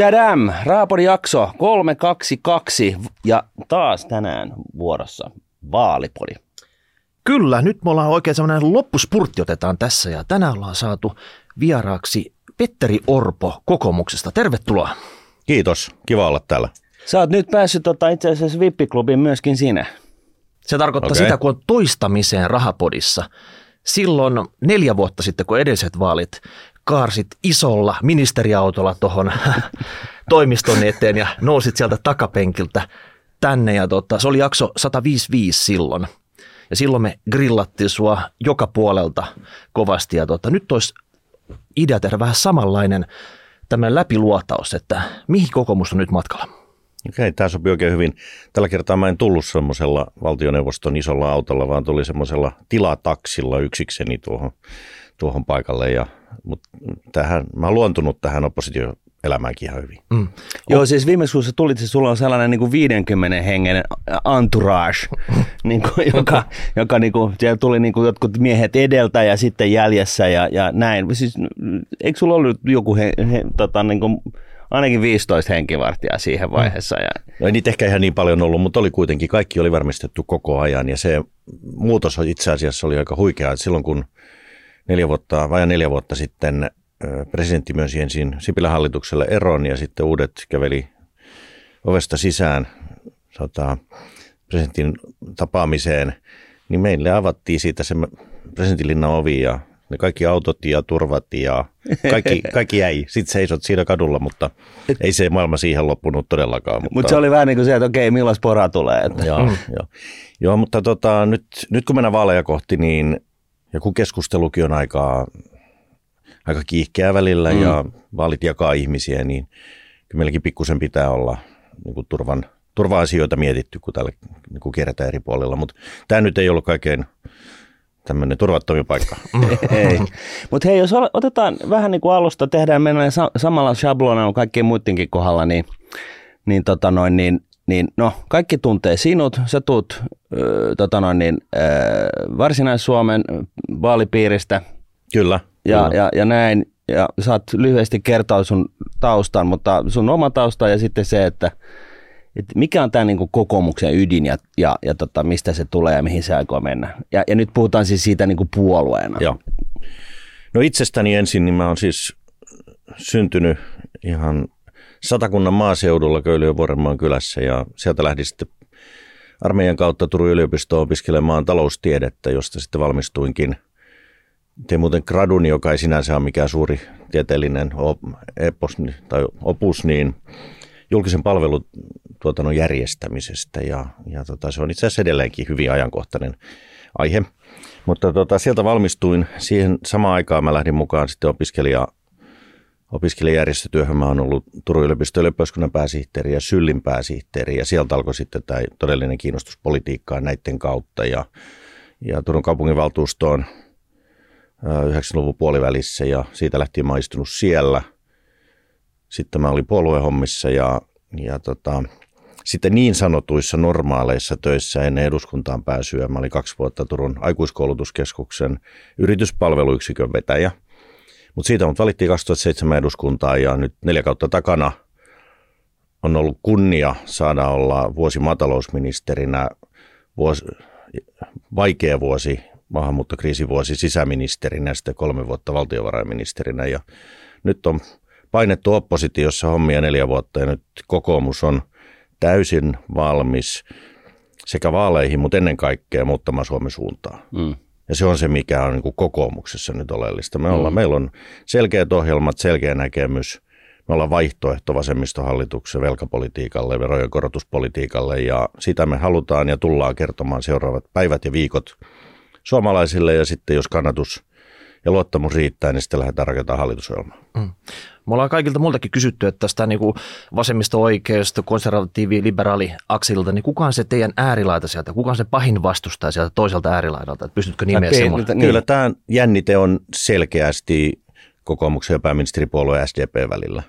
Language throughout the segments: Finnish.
Tadam! Raapori jakso 322 ja taas tänään vuorossa vaalipodi. Kyllä, nyt me ollaan oikein sellainen loppuspurtti otetaan tässä ja tänään ollaan saatu vieraaksi Petteri Orpo kokoomuksesta. Tervetuloa. Kiitos, kiva olla täällä. Sä oot nyt päässyt tota, itse asiassa vippiklubiin myöskin sinä. Se tarkoittaa Okei. sitä, kun on toistamiseen rahapodissa. Silloin neljä vuotta sitten, kun edelliset vaalit kaarsit isolla ministeriautolla tuohon toimiston eteen ja nousit sieltä takapenkiltä tänne. Ja tota, se oli jakso 155 silloin. Ja silloin me grillattiin sua joka puolelta kovasti. Ja tota, nyt olisi idea tehdä vähän samanlainen tämmöinen läpiluotaus, että mihin kokoomus on nyt matkalla. Okei, tämä sopii oikein hyvin. Tällä kertaa mä en tullut semmoisella valtioneuvoston isolla autolla, vaan tuli semmoisella tilataksilla yksikseni tuohon, tuohon paikalle. Ja, mutta tähän, mä oon luontunut tähän oppositioelämäänkin ihan hyvin. Mm. Joo, siis viimeksi kun sä tulit, siis sulla on sellainen niin kuin 50 hengen entourage, niin kuin, joka, joka niin kuin, siellä tuli niin kuin jotkut miehet edeltä ja sitten jäljessä ja, ja näin. Siis, eikö sulla ollut joku he, he, tota, niin kuin, ainakin 15 henkivartijaa siihen vaiheessa? Ja, No ei niitä ehkä ihan niin paljon ollut, mutta oli kuitenkin, kaikki oli varmistettu koko ajan ja se muutos itse asiassa oli aika huikea. Että silloin kun neljä vuotta, vajaa neljä vuotta sitten presidentti myönsi ensin Sipilän hallitukselle eron ja sitten uudet käveli ovesta sisään tota, presidentin tapaamiseen, niin meille avattiin siitä se presidentinlinnan ovi ja ne kaikki autot ja turvat ja kaikki, kaikki jäi. Sitten seisot siinä kadulla, mutta ei se maailma siihen loppunut todellakaan. mutta se oli vähän niin kuin se, että okei, milloin pora tulee? Että. Joo, joo. joo mutta tota, nyt, nyt kun mennään vaaleja kohti, niin ja kun keskustelukin on aika, aika kiihkeä välillä mm. ja vaalit jakaa ihmisiä, niin kyllä meilläkin pikkusen pitää olla niin kuin turvan, turva-asioita mietitty, kun täällä niin kuin kierretään eri puolilla. Mutta tämä nyt ei ollut kaikkein tämmöinen turvattomin paikka. ei. Mutta hei, jos otetaan vähän niin kuin alusta, tehdään mennään sa- samalla shablonalla kaikkien muidenkin kohdalla, niin, niin, tota noin, niin, niin no, kaikki tuntee sinut, sä tuut ö, tota noin, niin, ö, Varsinais-Suomen vaalipiiristä Kyllä. ja, kyllä. ja, ja näin, ja saat lyhyesti kertoa sun taustan, mutta sun oma tausta ja sitten se, että että mikä on tämä niinku kokoomuksen ydin ja, ja, ja tota, mistä se tulee ja mihin se aikoo mennä. Ja, ja nyt puhutaan siis siitä niinku puolueena. Joo. No itsestäni ensin, niin mä oon siis syntynyt ihan satakunnan maaseudulla Köyliön Vuorenmaan kylässä ja sieltä lähdin sitten armeijan kautta Turun yliopistoon opiskelemaan taloustiedettä, josta sitten valmistuinkin. Tein muuten gradun, joka ei sinänsä ole mikään suuri tieteellinen op- epos tai opus, niin julkisen palvelutuotannon järjestämisestä ja, ja tota, se on itse asiassa edelleenkin hyvin ajankohtainen aihe. Mutta tota, sieltä valmistuin. Siihen samaan aikaan mä lähdin mukaan sitten opiskelija, opiskelijajärjestötyöhön. Mä oon ollut Turun yliopiston ylioppilaskunnan pääsihteeri ja Syllin pääsihteeri ja sieltä alkoi sitten tämä todellinen kiinnostus politiikkaan näiden kautta ja, ja Turun kaupunginvaltuustoon ö, 90-luvun puolivälissä ja siitä lähtien mä istunut siellä. Sitten mä olin puoluehommissa ja, ja tota, sitten niin sanotuissa normaaleissa töissä ennen eduskuntaan pääsyä. Mä olin kaksi vuotta Turun aikuiskoulutuskeskuksen yrityspalveluyksikön vetäjä. Mutta siitä mut valittiin 2007 eduskuntaan ja nyt neljä kautta takana on ollut kunnia saada olla vuosi maatalousministerinä, vuosi, vaikea vuosi, maahanmuuttokriisivuosi sisäministerinä sitten kolme vuotta valtiovarainministerinä. Ja nyt on painettu oppositiossa hommia neljä vuotta ja nyt kokoomus on täysin valmis sekä vaaleihin, mutta ennen kaikkea muuttamaan Suomen suuntaa. Mm. Ja se on se, mikä on niin kokoomuksessa nyt oleellista. Me ollaan, Meillä on selkeät ohjelmat, selkeä näkemys. Me ollaan vaihtoehto vasemmistohallituksen velkapolitiikalle, verojen korotuspolitiikalle ja sitä me halutaan ja tullaan kertomaan seuraavat päivät ja viikot suomalaisille ja sitten jos kannatus ja luottamus riittää, niin sitten lähdetään rakentamaan hallitusohjelmaa. Mm. Me ollaan kaikilta muiltakin kysytty, että tästä niin kuin vasemmisto-oikeisto, konservatiivi, liberaali aksilta, niin kuka on se teidän äärilaita sieltä? Kuka on se pahin vastustaja sieltä toiselta äärilaidalta? Että pystytkö nimeä semmoinen? niin. Kyllä tämä jännite on selkeästi kokoomuksen ja pääministeripuolueen SDP välillä.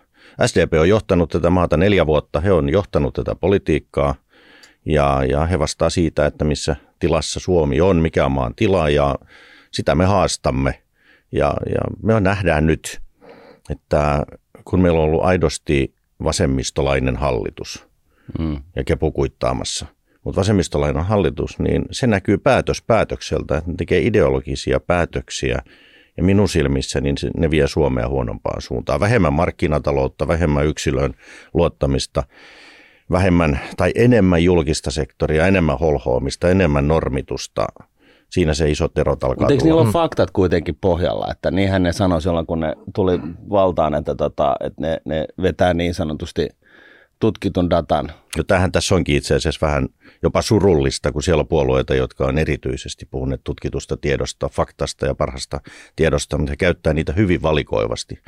SDP on johtanut tätä maata neljä vuotta, he on johtanut tätä politiikkaa ja, ja he vastaa siitä, että missä tilassa Suomi on, mikä on maan tila ja sitä me haastamme. Ja, ja me nähdään nyt, että kun meillä on ollut aidosti vasemmistolainen hallitus mm. ja kepu kuittaamassa. Mutta vasemmistolainen hallitus, niin se näkyy päätös päätökseltä, että ne tekee ideologisia päätöksiä ja minun silmissä niin ne vie Suomea huonompaan suuntaan. Vähemmän markkinataloutta, vähemmän yksilön luottamista, vähemmän tai enemmän julkista sektoria, enemmän holhoamista, enemmän normitusta. Siinä se iso erot alkaa Mutta eikö niillä ole faktat kuitenkin pohjalla? Että niinhän ne sanoi silloin, kun ne tuli valtaan, että, tota, että ne, ne vetää niin sanotusti tutkitun datan. No tämähän tässä onkin itse asiassa vähän jopa surullista, kun siellä on puolueita, jotka on erityisesti puhuneet tutkitusta tiedosta, faktasta ja parhasta tiedosta, mutta he käyttää niitä hyvin valikoivasti.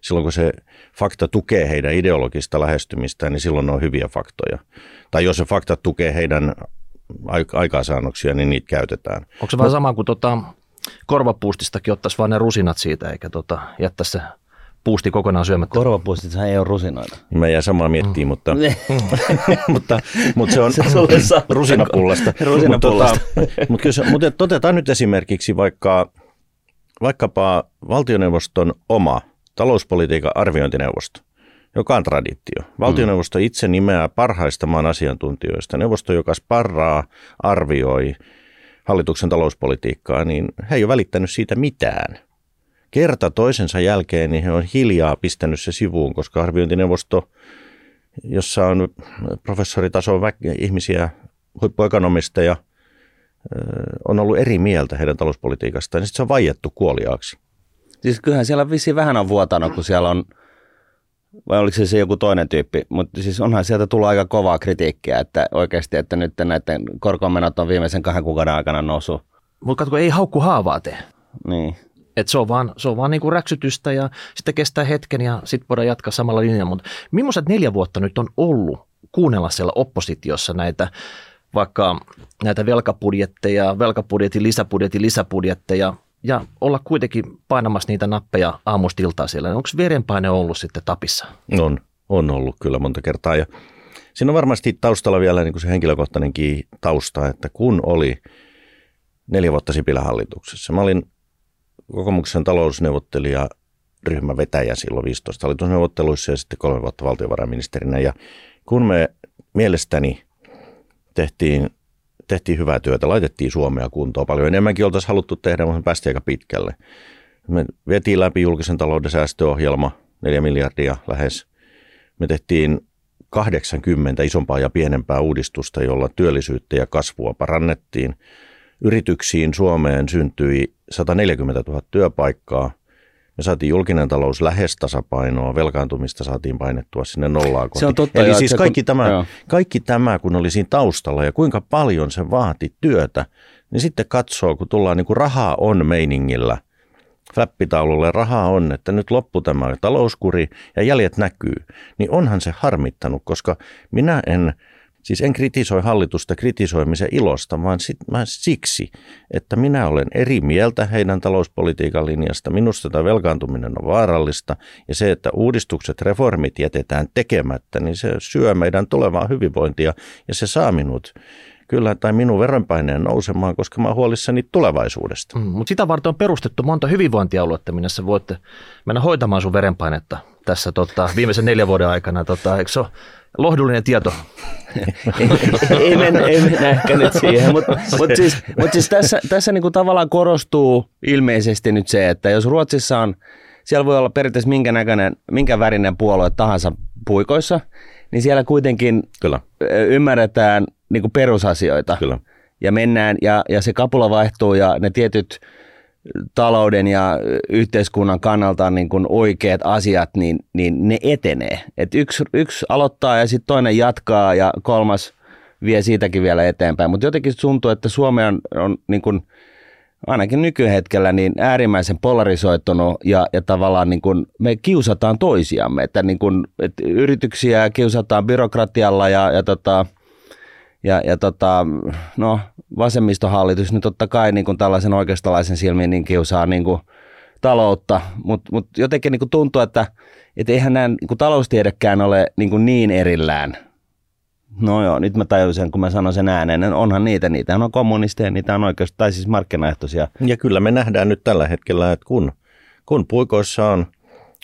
Silloin kun se fakta tukee heidän ideologista lähestymistään, niin silloin ne on hyviä faktoja. Tai jos se fakta tukee heidän aikaansaannoksia, niin niitä käytetään. Onko se vähän sama kuin tota, korvapuustistakin ottaisi vain ne rusinat siitä, eikä tota, jättäisi se puusti kokonaan syömättä. Korvapuustissa ei ole rusinoita. Mä jää samaa miettiä, mm. mutta, mutta, mutta, se on se rusinapullasta. rusinapullasta. mutta, tota, mutta, kyllä, mutta otetaan nyt esimerkiksi vaikka, vaikkapa valtioneuvoston oma talouspolitiikan arviointineuvosto, joka on traditio. Valtioneuvosto itse nimeää parhaista maan asiantuntijoista. Neuvosto, joka sparraa, arvioi hallituksen talouspolitiikkaa, niin he ei ole välittänyt siitä mitään – kerta toisensa jälkeen niin he on hiljaa pistänyt se sivuun, koska arviointineuvosto, jossa on professoritason väke, ihmisiä, huippuekonomisteja, on ollut eri mieltä heidän talouspolitiikastaan, niin sitten se on vaiettu kuoliaaksi. Siis kyllähän siellä vissi vähän on vuotanut, kun siellä on, vai oliko se, se joku toinen tyyppi, mutta siis onhan sieltä tullut aika kovaa kritiikkiä, että oikeasti, että nyt näiden korkomenot on viimeisen kahden kuukauden aikana noussut. Mutta katso, ei haukku haavaa tee. Niin. Et se on vaan, se on vaan niinku räksytystä ja sitten kestää hetken ja sitten voidaan jatkaa samalla linjalla. Mutta millaiset neljä vuotta nyt on ollut kuunnella siellä oppositiossa näitä vaikka näitä velkapudjetteja, velkapudjetin, lisäbudjetin, lisäbudjetteja ja olla kuitenkin painamassa niitä nappeja aamustiltaa siellä. Onko verenpaine ollut sitten tapissa? On, on ollut kyllä monta kertaa ja siinä on varmasti taustalla vielä niin kuin se henkilökohtainenkin tausta, että kun oli neljä vuotta Sipilän hallituksessa, mä olin kokoomuksen talousneuvottelija ryhmän vetäjä silloin 15 hallitusneuvotteluissa ja sitten kolme vuotta valtiovarainministerinä. Ja kun me mielestäni tehtiin, tehtiin hyvää työtä, laitettiin Suomea kuntoon. Paljon enemmänkin oltaisiin haluttu tehdä, mutta me päästiin aika pitkälle. Me vietiin läpi julkisen talouden säästöohjelma, 4 miljardia lähes. Me tehtiin 80 isompaa ja pienempää uudistusta, jolla työllisyyttä ja kasvua parannettiin. Yrityksiin Suomeen syntyi 140 000 työpaikkaa. Me saatiin julkinen talous lähes tasapainoa, velkaantumista saatiin painettua sinne nollaan kohti. Se on totta. Eli siis kaikki, kun, tämä, kaikki tämä, kun oli siinä taustalla ja kuinka paljon se vaati työtä, niin sitten katsoo, kun tullaan niin kuin rahaa on meiningillä – flappitaululle rahaa on, että nyt loppu tämä talouskuri ja jäljet näkyy, niin onhan se harmittanut, koska minä en Siis en kritisoi hallitusta kritisoimisen ilosta, vaan, sit, vaan siksi, että minä olen eri mieltä heidän talouspolitiikan linjasta. Minusta tämä velkaantuminen on vaarallista ja se, että uudistukset, reformit jätetään tekemättä, niin se syö meidän tulevaa hyvinvointia ja se saa minut kyllä, tai minun verenpaineen nousemaan, koska mä oon huolissani tulevaisuudesta. Mm, mutta sitä varten on perustettu monta hyvinvointialuetta, minne sä voitte mennä hoitamaan sun verenpainetta tässä tota, viimeisen neljän vuoden aikana. Tota, eikö se ole lohdullinen tieto. ei, mennä, ei mennä ehkä nyt siihen, mutta mut siis, mut siis tässä, tässä niinku tavallaan korostuu ilmeisesti nyt se, että jos Ruotsissa on, siellä voi olla periaatteessa minkä näköinen, minkä värinen puolue tahansa puikoissa, niin siellä kuitenkin Kyllä. ymmärretään niinku perusasioita. Kyllä. Ja mennään, ja, ja se kapula vaihtuu, ja ne tietyt talouden ja yhteiskunnan kannalta niin kuin oikeat asiat, niin, niin ne etenee. Et yksi, yksi aloittaa ja sitten toinen jatkaa ja kolmas vie siitäkin vielä eteenpäin. Mutta jotenkin tuntuu, että Suomi on, on niin kuin, ainakin nykyhetkellä niin äärimmäisen polarisoitunut ja, ja tavallaan niin kuin me kiusataan toisiamme. Että, niin kuin, että yrityksiä kiusataan byrokratialla ja, ja tota, ja, ja tota, no, vasemmistohallitus nyt totta kai niin kuin tällaisen oikeistolaisen silmiin niin kiusaa niin kuin taloutta, mutta mut jotenkin niin kuin tuntuu, että et eihän nämä niin kuin taloustiedekään ole niin, kuin niin erillään. No joo, nyt mä tajusin, kun mä sanon sen ääneen, onhan niitä, niitä on kommunisteja, niitä on oikeasti, tai siis markkinaehtoisia. Ja kyllä me nähdään nyt tällä hetkellä, että kun, kun puikoissa on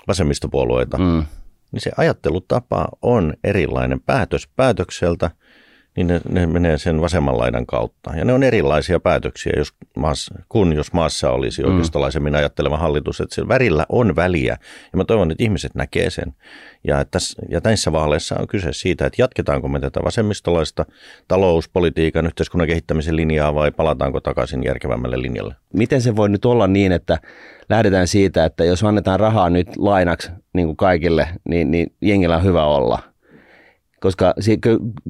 vasemmistopuolueita, mm niin se ajattelutapa on erilainen päätös päätökseltä – niin ne, ne menee sen vasemman laidan kautta. Ja ne on erilaisia päätöksiä, jos maassa, kun jos maassa olisi mm. oikeistolaisemmin ajatteleva hallitus, että se värillä on väliä. Ja mä toivon, että ihmiset näkee sen. Ja, tässä, ja näissä vaaleissa on kyse siitä, että jatketaanko me tätä vasemmistolaista talouspolitiikan, yhteiskunnan kehittämisen linjaa vai palataanko takaisin järkevämmälle linjalle. Miten se voi nyt olla niin, että lähdetään siitä, että jos annetaan rahaa nyt lainaksi niin kuin kaikille, niin, niin jengillä on hyvä olla – koska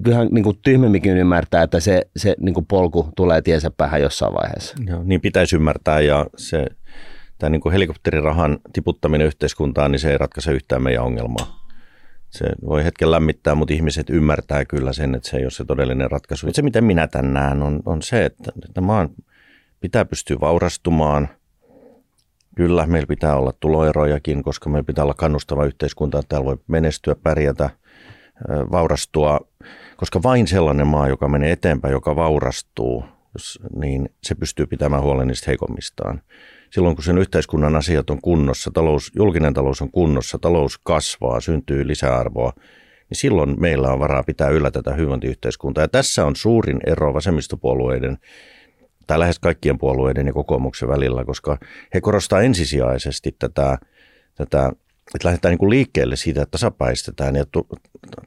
kyllähän niin kuin tyhmemmikin ymmärtää, että se, se niin kuin polku tulee tiensä päähän jossain vaiheessa. Joo, niin pitäisi ymmärtää ja se, tämä niin kuin helikopterirahan tiputtaminen yhteiskuntaan, niin se ei ratkaise yhtään meidän ongelmaa. Se voi hetken lämmittää, mutta ihmiset ymmärtää kyllä sen, että se ei ole se todellinen ratkaisu. Se, miten minä tämän näen, on, on se, että, että maan pitää pystyä vaurastumaan. Kyllä, meillä pitää olla tuloerojakin, koska meillä pitää olla kannustava yhteiskunta, että täällä voi menestyä, pärjätä – vaurastua, koska vain sellainen maa, joka menee eteenpäin, joka vaurastuu, niin se pystyy pitämään huolen niistä heikommistaan. Silloin kun sen yhteiskunnan asiat on kunnossa, talous, julkinen talous on kunnossa, talous kasvaa, syntyy lisäarvoa, niin silloin meillä on varaa pitää yllä tätä hyvinvointiyhteiskuntaa. Ja tässä on suurin ero vasemmistopuolueiden tai lähes kaikkien puolueiden ja kokoomuksen välillä, koska he korostavat ensisijaisesti tätä, tätä että lähdetään niin kuin liikkeelle siitä, että tasapäistetään ja tu-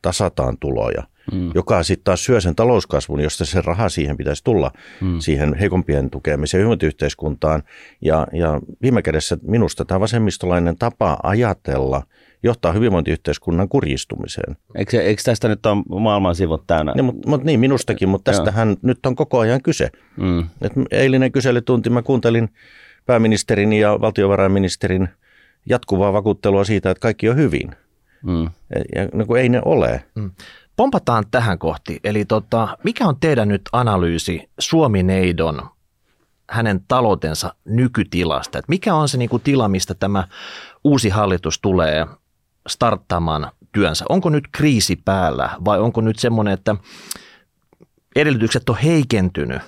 tasataan tuloja, mm. joka sitten taas syö sen talouskasvun, josta se raha siihen pitäisi tulla, mm. siihen heikompien tukemiseen hyvinvointiyhteiskuntaan. Ja, ja viime kädessä minusta tämä vasemmistolainen tapa ajatella johtaa hyvinvointiyhteiskunnan kurjistumiseen. Eikö, eikö tästä nyt ole maailman sivut täynnä? Niin, mutta, mutta niin, minustakin, mutta tästähän Joo. nyt on koko ajan kyse. Mm. Et eilinen kyselytunti, mä kuuntelin pääministerin ja valtiovarainministerin – jatkuvaa vakuuttelua siitä, että kaikki on hyvin. Mm. Ja no kun ei ne ole. Mm. Pompataan tähän kohti. Eli tota, mikä on teidän nyt analyysi Suomi-neidon hänen taloutensa nykytilasta? Et mikä on se niinku tila, mistä tämä uusi hallitus tulee starttaamaan työnsä? Onko nyt kriisi päällä vai onko nyt semmoinen, että edellytykset on heikentynyt?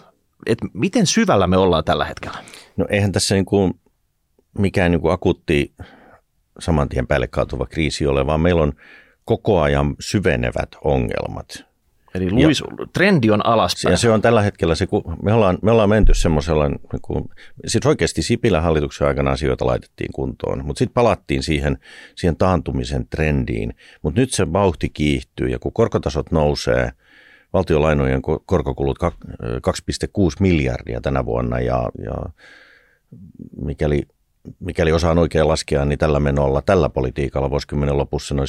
Et miten syvällä me ollaan tällä hetkellä? No eihän tässä niin kuin mikään niin kuin akuutti saman tien päälle kaatuva kriisi ole, vaan meillä on koko ajan syvenevät ongelmat. Eli Luis, ja, trendi on alaspäin. Ja se on tällä hetkellä se, kun me ollaan, me ollaan menty semmoisella, niin siis oikeasti Sipilän hallituksen aikana asioita laitettiin kuntoon, mutta sitten palattiin siihen, siihen taantumisen trendiin. Mutta nyt se vauhti kiihtyy ja kun korkotasot nousee, valtiolainojen korkokulut 2,6 miljardia tänä vuonna ja, ja mikäli mikäli osaan oikein laskea, niin tällä menolla, tällä politiikalla vuosikymmenen lopussa noin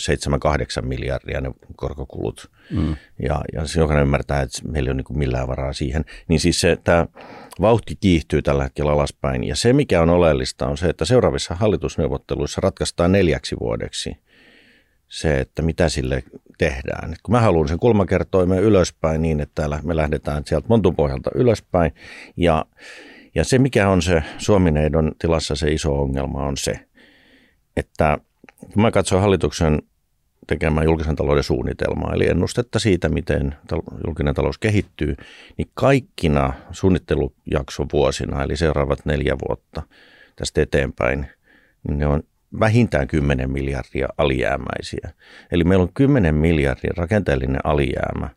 7-8 miljardia ne korkokulut. Mm. Ja, ja se jokainen ymmärtää, että meillä ei ole niin millään varaa siihen. Niin siis se, tämä vauhti kiihtyy tällä hetkellä alaspäin. Ja se, mikä on oleellista, on se, että seuraavissa hallitusneuvotteluissa ratkaistaan neljäksi vuodeksi se, että mitä sille tehdään. Et kun mä haluan sen kulmakertoimen ylöspäin niin, että täällä me lähdetään sieltä montun pohjalta ylöspäin ja ja se, mikä on se Suomineidon tilassa se iso ongelma, on se, että kun mä katson hallituksen tekemään julkisen talouden suunnitelmaa, eli ennustetta siitä, miten julkinen talous kehittyy, niin kaikkina suunnittelujakson vuosina, eli seuraavat neljä vuotta tästä eteenpäin, niin ne on vähintään 10 miljardia alijäämäisiä. Eli meillä on 10 miljardin rakenteellinen alijäämä,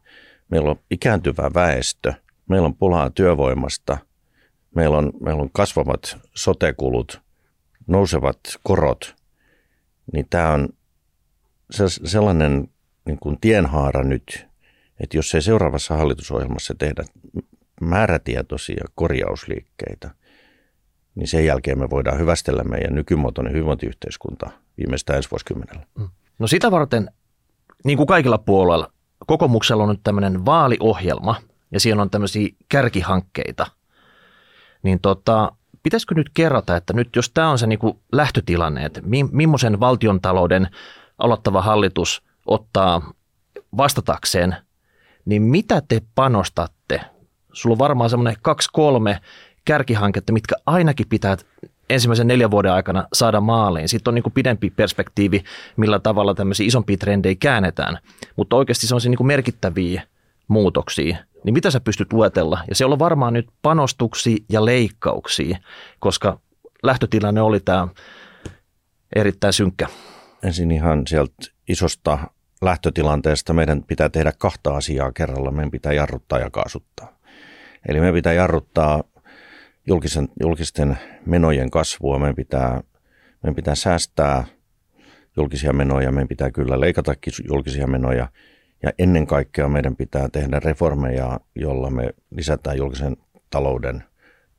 meillä on ikääntyvä väestö, meillä on pulaa työvoimasta – meillä on, meillä on kasvavat sotekulut, nousevat korot, niin tämä on sellainen niin kuin tienhaara nyt, että jos ei seuraavassa hallitusohjelmassa tehdä määrätietoisia korjausliikkeitä, niin sen jälkeen me voidaan hyvästellä meidän nykymuotoinen hyvinvointiyhteiskunta viimeistään ensi vuosikymmenellä. Mm. No sitä varten, niin kuin kaikilla puolueilla, kokoomuksella on nyt tämmöinen vaaliohjelma, ja siellä on tämmöisiä kärkihankkeita – niin tota, pitäisikö nyt kerrata, että nyt jos tämä on se niin kuin lähtötilanne, että mi, millaisen valtiontalouden aloittava hallitus ottaa vastatakseen, niin mitä te panostatte? Sulla on varmaan semmoinen kaksi, kolme kärkihanketta, mitkä ainakin pitää ensimmäisen neljän vuoden aikana saada maaliin. Sitten on niin kuin pidempi perspektiivi, millä tavalla tämmöisiä isompia trendejä käännetään. Mutta oikeasti se on se niin kuin merkittäviä muutoksia, niin mitä sä pystyt luetella? Ja se on varmaan nyt panostuksia ja leikkauksia, koska lähtötilanne oli tämä erittäin synkkä. ensin ihan sieltä isosta lähtötilanteesta meidän pitää tehdä kahta asiaa kerralla. Meidän pitää jarruttaa ja kaasuttaa. Eli meidän pitää jarruttaa julkisen, julkisten menojen kasvua, meidän pitää, meidän pitää säästää julkisia menoja, meidän pitää kyllä leikatakin julkisia menoja ja ennen kaikkea meidän pitää tehdä reformeja, jolla me lisätään julkisen talouden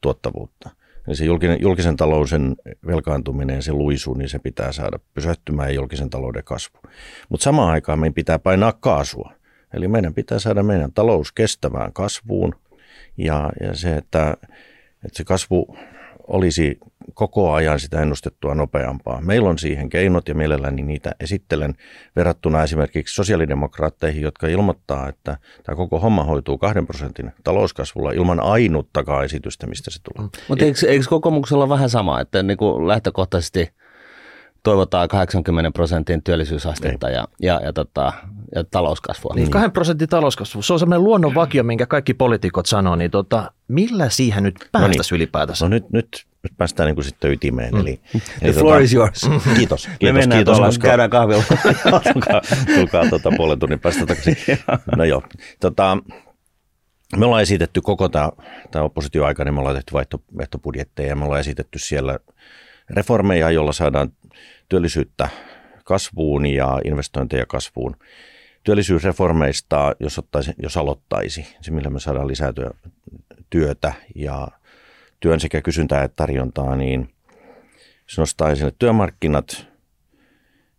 tuottavuutta. Eli se julkinen, julkisen talouden velkaantuminen ja se luisu, niin se pitää saada pysähtymään julkisen talouden kasvu. Mutta samaan aikaan meidän pitää painaa kaasua. Eli meidän pitää saada meidän talous kestävään kasvuun ja, ja se, että, että se kasvu olisi koko ajan sitä ennustettua nopeampaa. Meillä on siihen keinot ja mielelläni niitä esittelen verrattuna esimerkiksi sosiaalidemokraatteihin, jotka ilmoittaa, että tämä koko homma hoituu kahden prosentin talouskasvulla ilman ainuttakaan esitystä, mistä se tulee. Mutta eikö, eikö kokoomuksella vähän sama, että niin kuin lähtökohtaisesti – toivotaan 80 prosentin työllisyysastetta ja, ja, ja, tota, ja talouskasvua. Niin, 2 prosentin talouskasvu. Se on semmoinen luonnonvakio, minkä kaikki poliitikot sanoo, niin tota, millä siihen nyt päästäisiin no niin. ylipäätänsä? No nyt, nyt, nyt päästään niin kuin sitten ytimeen. Mm. Eli, The eli floor tota, is yours. Kiitos. kiitos Me mennään kiitos, tuolla, koska, käydään kahvilla. tulkaa, tulkaa tuota, puolen tunnin päästä takaisin. no joo, tota, me ollaan esitetty koko tämä, tämä oppositioaika, niin me ollaan tehty vaihtoehtobudjetteja ja me ollaan esitetty siellä reformeja, joilla saadaan työllisyyttä kasvuun ja investointeja kasvuun. Työllisyysreformeista, jos, ottaisi, jos aloittaisi, se millä me saadaan lisää työtä ja työn sekä kysyntää että tarjontaa, niin se nostaa esille työmarkkinat,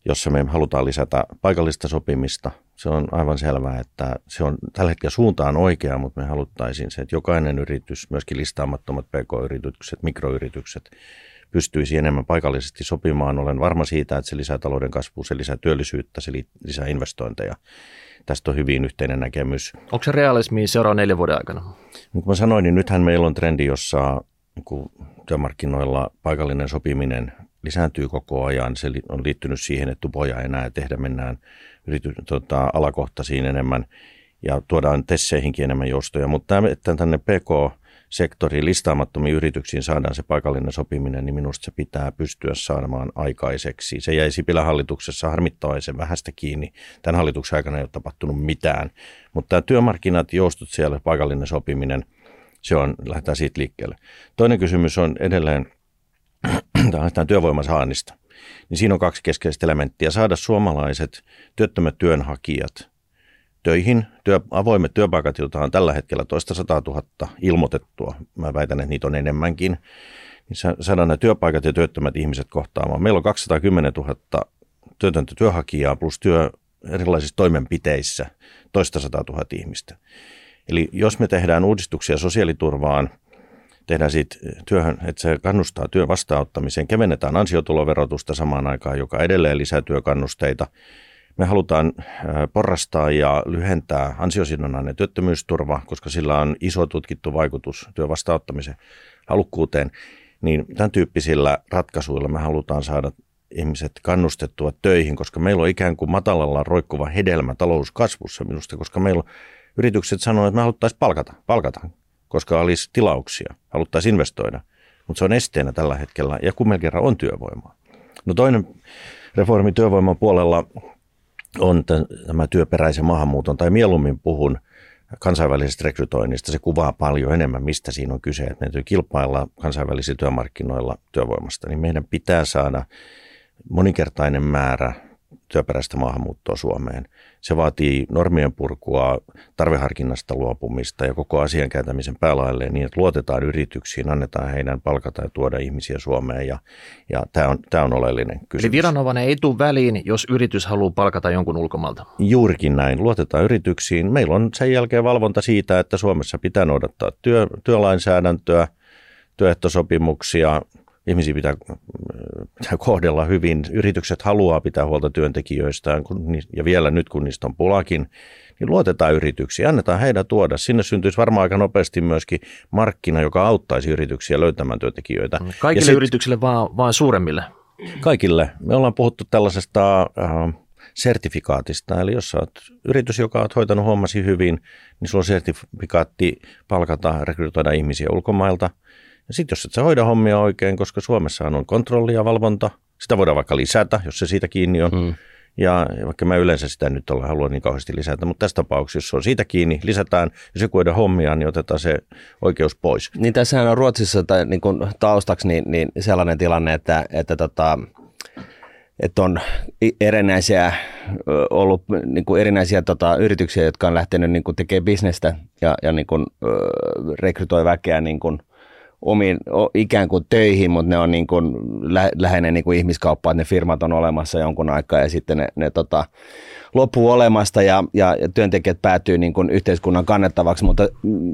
jossa me halutaan lisätä paikallista sopimista. Se on aivan selvää, että se on tällä hetkellä suuntaan oikea, mutta me haluttaisiin se, että jokainen yritys, myöskin listaamattomat pk-yritykset, mikroyritykset, pystyisi enemmän paikallisesti sopimaan. Olen varma siitä, että se lisää talouden kasvua, se lisää työllisyyttä, se lisää investointeja. Tästä on hyvin yhteinen näkemys. Onko se realismi seuraavan neljän vuoden aikana? Niin kuin mä sanoin, niin nythän meillä on trendi, jossa niin työmarkkinoilla paikallinen sopiminen lisääntyy koko ajan. Se on liittynyt siihen, että tupoja ei enää tehdä, mennään yrity, tota, alakohtaisiin enemmän ja tuodaan tesseihinkin enemmän joustoja. Mutta tämä, että tänne PK sektoriin listaamattomiin yrityksiin saadaan se paikallinen sopiminen, niin minusta se pitää pystyä saamaan aikaiseksi. Se jäi Sipilän hallituksessa harmittavaisen vähästä kiinni. Tämän hallituksen aikana ei ole tapahtunut mitään. Mutta tämä työmarkkinat, joustot siellä, paikallinen sopiminen, se on, lähdetään siitä liikkeelle. Toinen kysymys on edelleen tämä työvoiman saannista. Niin siinä on kaksi keskeistä elementtiä. Saada suomalaiset työttömät työnhakijat – töihin. Työ, avoimet työpaikat, joita on tällä hetkellä toista sataa tuhatta ilmoitettua, mä väitän, että niitä on enemmänkin, niin saadaan nämä työpaikat ja työttömät ihmiset kohtaamaan. Meillä on 210 000 työtöntä työhakijaa plus työ erilaisissa toimenpiteissä toista sataa tuhatta ihmistä. Eli jos me tehdään uudistuksia sosiaaliturvaan, tehdään siitä työhön, että se kannustaa työn vastaanottamiseen, kevennetään ansiotuloverotusta samaan aikaan, joka edelleen lisää työkannusteita, me halutaan porrastaa ja lyhentää ansiosidonnainen työttömyysturva, koska sillä on iso tutkittu vaikutus työvastaanottamisen halukkuuteen. Niin tämän tyyppisillä ratkaisuilla me halutaan saada ihmiset kannustettua töihin, koska meillä on ikään kuin matalalla roikkuva hedelmä talouskasvussa minusta, koska meillä on yritykset sanoivat, että me haluttaisiin palkata, palkata, koska olisi tilauksia, haluttaisiin investoida, mutta se on esteenä tällä hetkellä ja kun meillä kerran on työvoimaa. No toinen reformi työvoiman puolella on tämä työperäisen maahanmuuton, tai mieluummin puhun kansainvälisestä rekrytoinnista. Se kuvaa paljon enemmän, mistä siinä on kyse. Että meidän kilpailla kansainvälisillä työmarkkinoilla työvoimasta, niin meidän pitää saada moninkertainen määrä työperäistä maahanmuuttoa Suomeen. Se vaatii normien purkua, tarveharkinnasta luopumista ja koko asian kääntämisen päälailleen niin, että luotetaan yrityksiin, annetaan heidän palkata ja tuoda ihmisiä Suomeen ja, ja tämä, on, tämä on oleellinen kysymys. Eli viranomainen ei tule väliin, jos yritys haluaa palkata jonkun ulkomalta? Juurikin näin. Luotetaan yrityksiin. Meillä on sen jälkeen valvonta siitä, että Suomessa pitää noudattaa työ, työlainsäädäntöä, työehtosopimuksia, ihmisiä pitää, pitää kohdella hyvin. Yritykset haluaa pitää huolta työntekijöistään ja vielä nyt kun niistä on pulakin, niin luotetaan yrityksiä, annetaan heidän tuoda. Sinne syntyisi varmaan aika nopeasti myöskin markkina, joka auttaisi yrityksiä löytämään työntekijöitä. Kaikille sit, yrityksille vaan, vaan suuremmille? Kaikille. Me ollaan puhuttu tällaisesta äh, sertifikaatista, eli jos olet yritys, joka on hoitanut hommasi hyvin, niin sulla on sertifikaatti palkata, rekrytoida ihmisiä ulkomailta – ja sitten jos et sä hoida hommia oikein, koska Suomessa on kontrolli ja valvonta, Sitä voidaan vaikka lisätä, jos se siitä kiinni on. Mm. Ja vaikka mä yleensä sitä nyt olla halua niin kauheasti lisätä, mutta tässä tapauksessa, jos on siitä kiinni, lisätään, jos joku ei hommia, niin otetaan se oikeus pois. Niin tässähän on Ruotsissa tai niin kuin taustaksi niin, niin sellainen tilanne, että, että tota, että on erinäisiä, ollut niin kuin erinäisiä tota, yrityksiä, jotka on lähtenyt niin kuin tekemään bisnestä ja, ja niin kuin, rekrytoi väkeä niin kuin, omiin ikään kuin töihin, mutta ne on niin kuin lä- läheinen niin kuin ihmiskauppa, että ne firmat on olemassa jonkun aikaa ja sitten ne, ne tota, loppuu olemasta ja, ja, ja työntekijät päätyy niin kuin yhteiskunnan kannettavaksi, mutta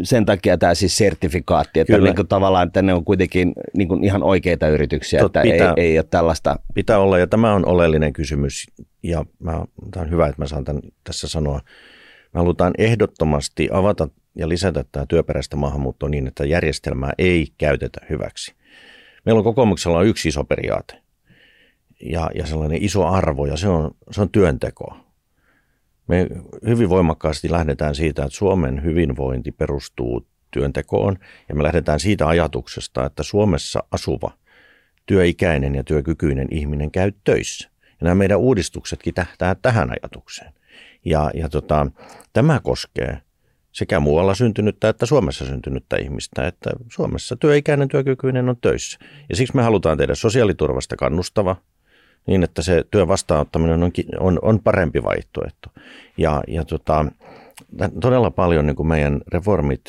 sen takia tämä siis sertifikaatti, että niin kuin tavallaan että ne on kuitenkin niin kuin ihan oikeita yrityksiä, Tot, että pitää, ei, ei ole tällaista. Pitää olla ja tämä on oleellinen kysymys ja mä, tämä on hyvä, että mä saan tämän tässä sanoa. Me halutaan ehdottomasti avata ja lisätä tämä työperäistä maahanmuuttoa niin, että järjestelmää ei käytetä hyväksi. Meillä on kokoomuksella yksi iso periaate ja, ja sellainen iso arvo ja se on, se on työnteko. Me hyvin voimakkaasti lähdetään siitä, että Suomen hyvinvointi perustuu työntekoon ja me lähdetään siitä ajatuksesta, että Suomessa asuva työikäinen ja työkykyinen ihminen käy töissä. Ja nämä meidän uudistuksetkin tähtää tähän ajatukseen. Ja, ja tota, tämä koskee sekä muualla syntynyttä että Suomessa syntynyttä ihmistä, että Suomessa työikäinen työkykyinen on töissä. Ja siksi me halutaan tehdä sosiaaliturvasta kannustava niin, että se työn vastaanottaminen on, on, on parempi vaihtoehto. Ja, ja tota, todella paljon niin kuin meidän reformit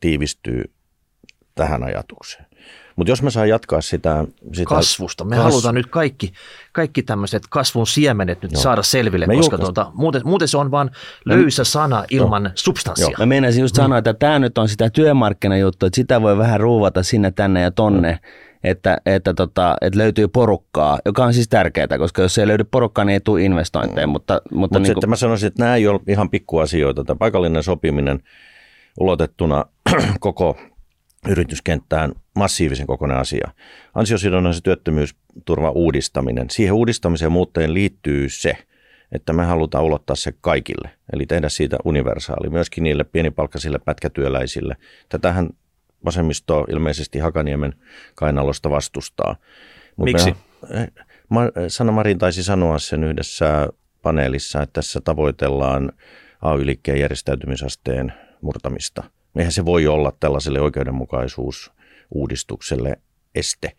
tiivistyy tähän ajatukseen. Mutta jos mä saan jatkaa sitä... sitä Kasvusta. Me kas... halutaan nyt kaikki, kaikki tämmöiset kasvun siemenet nyt Joo. saada selville, me koska tuota, muuten, muuten se on vain löysä sana ilman Joo. substanssia. Joo. Mä meinasin just mm. sanoa, että tämä nyt on sitä työmarkkinajuttua, että sitä voi vähän ruuvata sinne, tänne ja tonne. Mm että, että, tota, että löytyy porukkaa, joka on siis tärkeää, koska jos ei löydy porukkaa, niin ei tule investointeja. Mutta, mutta Mut niin kuin... mä sanoisin, että nämä ei ole ihan pikkuasioita. Tämä paikallinen sopiminen ulotettuna koko yrityskenttään massiivisen kokonainen asia. Ansiosidonnaisen työttömyysturvan uudistaminen. Siihen uudistamiseen muutteen liittyy se, että me halutaan ulottaa se kaikille, eli tehdä siitä universaali, myöskin niille pienipalkkaisille pätkätyöläisille. Tätähän vasemmisto ilmeisesti Hakaniemen kainalosta vastustaa. Mut Miksi? Me, Sanna Marin taisi sanoa sen yhdessä paneelissa, että tässä tavoitellaan AY-liikkeen järjestäytymisasteen murtamista – Eihän se voi olla tällaiselle oikeudenmukaisuusuudistukselle este.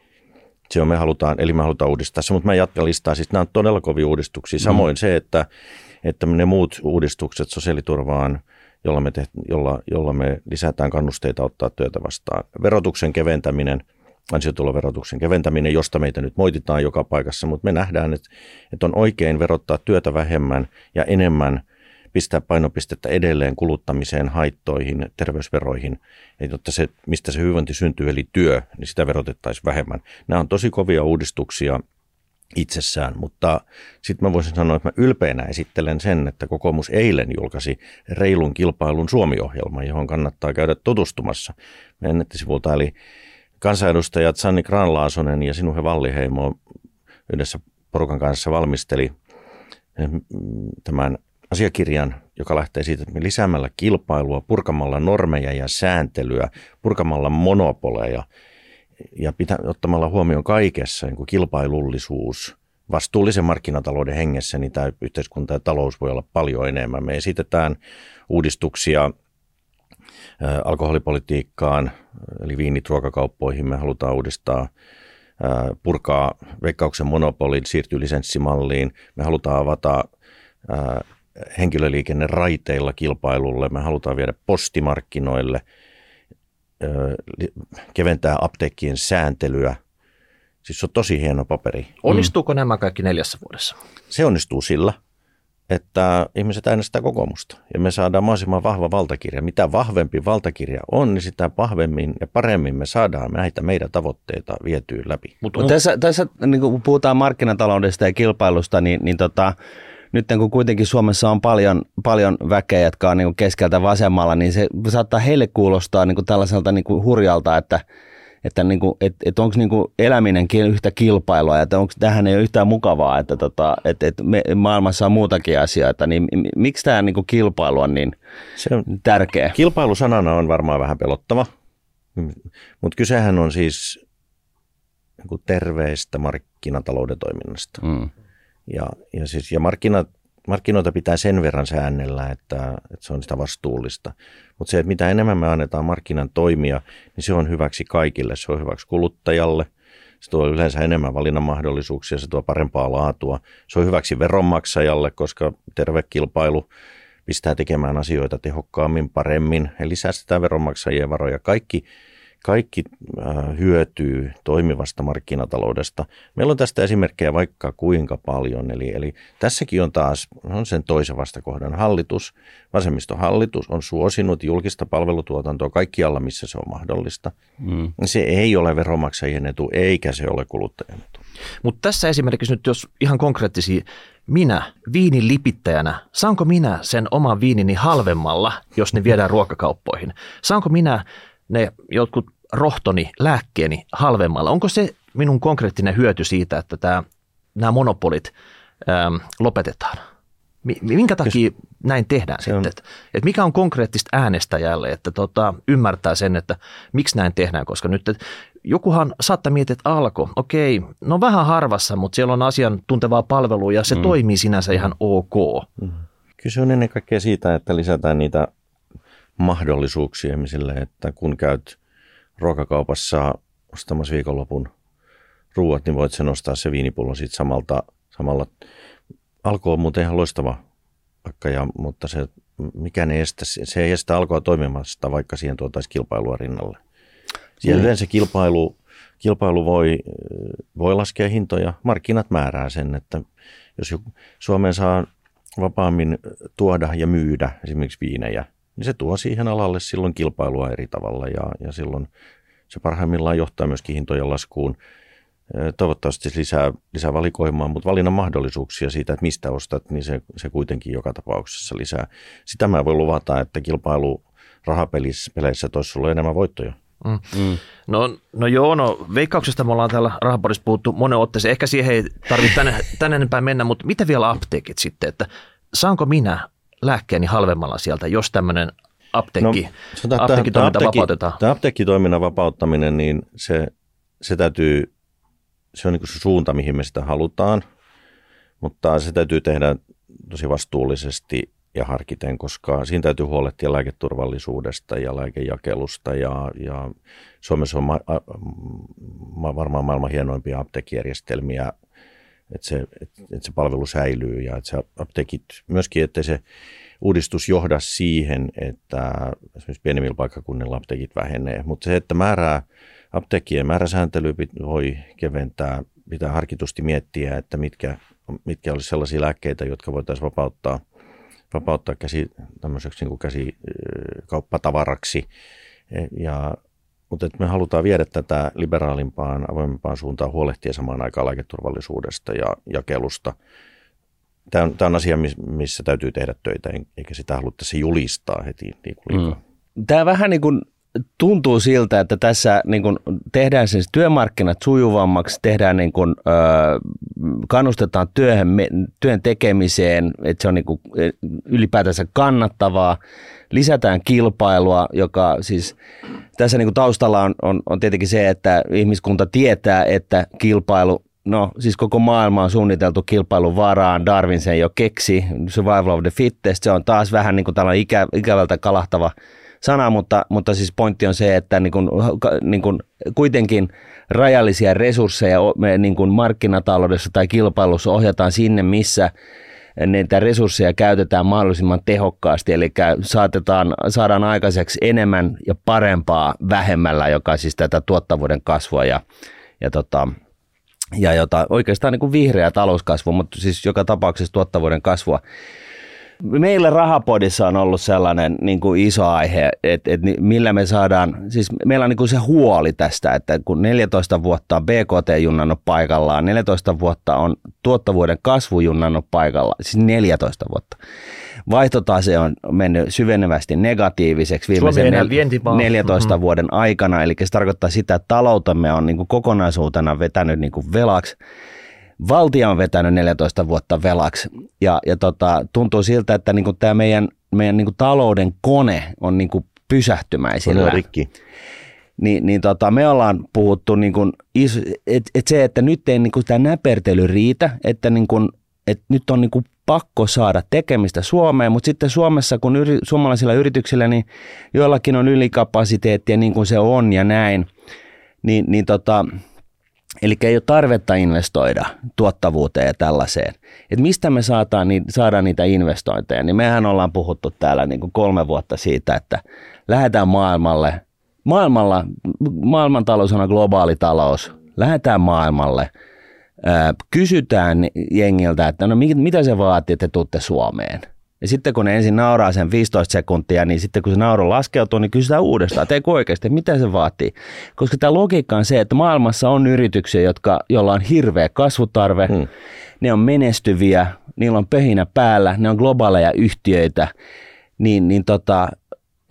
Se on, me halutaan, eli me halutaan uudistaa se, mutta mä jatkan listaa. Siis nämä on todella kovia uudistuksia. Samoin mm. se, että, että ne muut uudistukset sosiaaliturvaan, jolla me, teht, jolla, jolla me lisätään kannusteita ottaa työtä vastaan. Verotuksen keventäminen, ansiotuloverotuksen keventäminen, josta meitä nyt moititaan joka paikassa, mutta me nähdään, että, että on oikein verottaa työtä vähemmän ja enemmän – pistää painopistettä edelleen kuluttamiseen, haittoihin, terveysveroihin, jotta se, mistä se hyvinvointi syntyy, eli työ, niin sitä verotettaisiin vähemmän. Nämä on tosi kovia uudistuksia itsessään, mutta sitten mä voisin sanoa, että mä ylpeänä esittelen sen, että kokoomus eilen julkaisi reilun kilpailun Suomi-ohjelma, johon kannattaa käydä tutustumassa meidän nettisivulta, eli kansanedustajat Sanni Granlaasonen ja Sinuhe Valliheimo yhdessä porukan kanssa valmisteli tämän asiakirjan, joka lähtee siitä, että me lisäämällä kilpailua, purkamalla normeja ja sääntelyä, purkamalla monopoleja ja pitä, ottamalla huomioon kaikessa niin kuin kilpailullisuus, vastuullisen markkinatalouden hengessä, niin tämä yhteiskunta ja talous voi olla paljon enemmän. Me esitetään uudistuksia alkoholipolitiikkaan, eli viinit ruokakauppoihin me halutaan uudistaa, purkaa veikkauksen monopolin, siirtyy lisenssimalliin. Me halutaan avata henkilöliikenne raiteilla kilpailulle, me halutaan viedä postimarkkinoille, keventää apteekkien sääntelyä. Siis se on tosi hieno paperi. Onnistuuko mm. nämä kaikki neljässä vuodessa? Se onnistuu sillä, että ihmiset äänestää kokoomusta ja me saadaan mahdollisimman vahva valtakirja. Mitä vahvempi valtakirja on, niin sitä vahvemmin ja paremmin me saadaan näitä meidän tavoitteita vietyä läpi. Mutta tässä, tässä niin kun puhutaan markkinataloudesta ja kilpailusta, niin, niin tota, nyt kun kuitenkin Suomessa on paljon, paljon väkeä, jotka on niin keskeltä vasemmalla, niin se saattaa heille kuulostaa niin kuin tällaiselta niin kuin hurjalta, että että niin kuin, et, et onko niin eläminen yhtä kilpailua, että onko tähän ei ole yhtään mukavaa, että tota, et, et me, maailmassa on muutakin asioita, niin miksi tämä niin kuin kilpailu on niin se on, tärkeä? Kilpailusanana on varmaan vähän pelottava, mutta kysehän on siis niin kuin terveestä markkinatalouden toiminnasta. Mm. Ja, ja, siis, ja markkinat, markkinoita pitää sen verran säännellä, että, että se on sitä vastuullista. Mutta se, että mitä enemmän me annetaan markkinan toimia, niin se on hyväksi kaikille. Se on hyväksi kuluttajalle, se tuo yleensä enemmän valinnan mahdollisuuksia, se tuo parempaa laatua. Se on hyväksi veronmaksajalle, koska terve kilpailu pistää tekemään asioita tehokkaammin, paremmin, eli säästetään veronmaksajien varoja. Kaikki kaikki äh, hyötyy toimivasta markkinataloudesta. Meillä on tästä esimerkkejä vaikka kuinka paljon, eli, eli tässäkin on taas on sen toisen vastakohdan hallitus. Vasemmistohallitus on suosinut julkista palvelutuotantoa kaikkialla, missä se on mahdollista. Mm. Se ei ole veronmaksajien etu, eikä se ole kuluttajan etu. Mutta tässä esimerkiksi nyt, jos ihan konkreettisia, minä viinin lipittäjänä, saanko minä sen oman viinini halvemmalla, jos ne viedään ruokakauppoihin? Saanko minä ne jotkut rohtoni, lääkkeeni halvemmalla. Onko se minun konkreettinen hyöty siitä, että tämä, nämä monopolit äm, lopetetaan? Minkä takia Jos, näin tehdään sitten? On... Että, että mikä on konkreettista äänestäjälle, että tota, ymmärtää sen, että miksi näin tehdään, koska nyt että jokuhan saattaa miettiä, että alko, okei, no vähän harvassa, mutta siellä on asiantuntevaa palvelua ja se mm. toimii sinänsä ihan ok. Mm. Kyse on ennen kaikkea siitä, että lisätään niitä mahdollisuuksia ihmisille, että kun käyt ruokakaupassa ostamassa viikonlopun ruuat, niin voit sen ostaa se viinipullo siitä samalta, samalla. Alko on muuten ihan loistava vaikka, ja, mutta se, mikään ei estä, se ei estä alkoa toimimasta, vaikka siihen tuotaisiin kilpailua rinnalle. Siellä mm. yleensä kilpailu, kilpailu voi, voi laskea hintoja. Markkinat määrää sen, että jos Suomeen saa vapaammin tuoda ja myydä esimerkiksi viinejä, niin se tuo siihen alalle silloin kilpailua eri tavalla ja, ja silloin se parhaimmillaan johtaa myöskin hintojen laskuun. Toivottavasti lisää, lisää valikoimaa, mutta valinnan mahdollisuuksia siitä, että mistä ostat, niin se, se kuitenkin joka tapauksessa lisää. Sitä mä voin luvata, että kilpailu rahapeleissä toisi ollut enemmän voittoja. Mm. Mm. No, no joo, no veikkauksesta me ollaan täällä rahapodissa puhuttu monen otteeseen. Ehkä siihen ei tarvitse tänne, tänne enempää mennä, mutta mitä vielä apteekit sitten, että saanko minä lääkkeeni halvemmalla sieltä, jos tämmöinen apteekki, no, apteekkitoiminta apteekki, vapautetaan? Tämä apteekkitoiminnan vapauttaminen, niin se, se täytyy, se on niin se suunta, mihin me sitä halutaan, mutta se täytyy tehdä tosi vastuullisesti ja harkiten, koska siinä täytyy huolehtia lääketurvallisuudesta ja lääkejakelusta ja, ja Suomessa on ma, ma, varmaan maailman hienoimpia apteekkijärjestelmiä että se, että, se palvelu säilyy ja että se apteekit myöskin, että se uudistus johda siihen, että esimerkiksi pienemmillä paikkakunnilla apteekit vähenee. Mutta se, että määrää, apteekkien määräsääntely voi keventää, pitää harkitusti miettiä, että mitkä, mitkä olisi sellaisia lääkkeitä, jotka voitaisiin vapauttaa, vapauttaa käsi, niin kuin käsikauppatavaraksi. Ja mutta me halutaan viedä tätä liberaalimpaan, avoimempaan suuntaan huolehtia samaan aikaan lääketurvallisuudesta ja jakelusta. Tämä on, tämä on asia, missä täytyy tehdä töitä, eikä sitä haluttaisi julistaa heti niin kuin. Mm. Tämä vähän niin kuin tuntuu siltä, että tässä niin kuin tehdään siis työmarkkinat sujuvammaksi, tehdään niin kuin, ö, kannustetaan työhön, työn tekemiseen, että se on niin kuin ylipäätänsä kannattavaa, lisätään kilpailua, joka siis tässä niin taustalla on, on, on tietenkin se, että ihmiskunta tietää, että kilpailu No siis koko maailma on suunniteltu kilpailun varaan, Darwin sen jo keksi, survival of the fittest, se on taas vähän niin kuin tällainen ikä, ikävältä kalahtava sana, mutta, mutta siis pointti on se, että niin kuin, niin kuin kuitenkin rajallisia resursseja me niin kuin markkinataloudessa tai kilpailussa ohjataan sinne, missä niitä resursseja käytetään mahdollisimman tehokkaasti, eli saatetaan, saadaan aikaiseksi enemmän ja parempaa vähemmällä, joka siis tätä tuottavuuden kasvua ja, ja, tota, ja jota, oikeastaan niin kuin vihreä talouskasvu, mutta siis joka tapauksessa tuottavuuden kasvua. Meillä Rahapodissa on ollut sellainen niin kuin iso aihe, että, että millä me saadaan, siis meillä on niin kuin se huoli tästä, että kun 14 vuotta on BKT junnannut paikallaan, 14 vuotta on tuottavuuden kasvu junnannut paikallaan, siis 14 vuotta. Vaihtotase on mennyt syvenevästi negatiiviseksi viimeisen nel- 14 mm-hmm. vuoden aikana, eli se tarkoittaa sitä, että taloutemme on niin kuin kokonaisuutena vetänyt niin kuin velaksi valtio on vetänyt 14 vuotta velaksi ja, ja tota, tuntuu siltä, että niinku tämä meidän, meidän niinku talouden kone on niinku pysähtymäisillä. On rikki. niin, niin tota, me ollaan puhuttu, niin että et se, että nyt ei niin tämä näpertely riitä, että niin kuin, et nyt on niin kuin pakko saada tekemistä Suomeen, mutta sitten Suomessa, kun yri, suomalaisilla yrityksillä, niin joillakin on ylikapasiteettia niin kuin se on ja näin, niin, niin tota, Eli ei ole tarvetta investoida tuottavuuteen ja tällaiseen. Et mistä me saadaan, saadaan niitä investointeja, niin mehän ollaan puhuttu täällä niin kuin kolme vuotta siitä, että lähdetään maailmalle. Maailmalla, maailmantalous on globaali talous. Lähdetään maailmalle. Kysytään jengiltä, että no mitä se vaatii, että te tuutte Suomeen – ja sitten kun ne ensin nauraa sen 15 sekuntia, niin sitten kun se nauru laskeutuu, niin kysytään uudestaan, että eikö oikeasti, mitä se vaatii. Koska tämä logiikka on se, että maailmassa on yrityksiä, jotka, joilla on hirveä kasvutarve, hmm. ne on menestyviä, niillä on pöhinä päällä, ne on globaaleja yhtiöitä, niin, niin tota,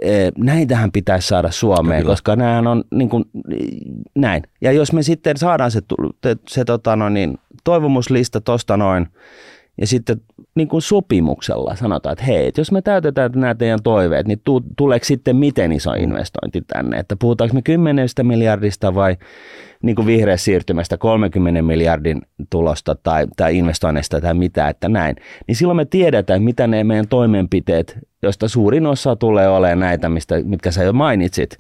e, näitähän pitäisi saada Suomeen, Kyllä. koska nämä on niin kuin, näin. Ja jos me sitten saadaan se, se, se tota no niin, toivomuslista tuosta noin, ja sitten niin kuin sopimuksella sanotaan, että hei, että jos me täytetään nämä teidän toiveet, niin tu- tuleeko sitten miten iso investointi tänne? Että puhutaanko me 10 miljardista vai niin kuin vihreä siirtymästä 30 miljardin tulosta tai, tai investoinnista tai mitä, että näin. Niin silloin me tiedetään, mitä ne meidän toimenpiteet, joista suurin osa tulee olemaan näitä, mistä, mitkä sä jo mainitsit.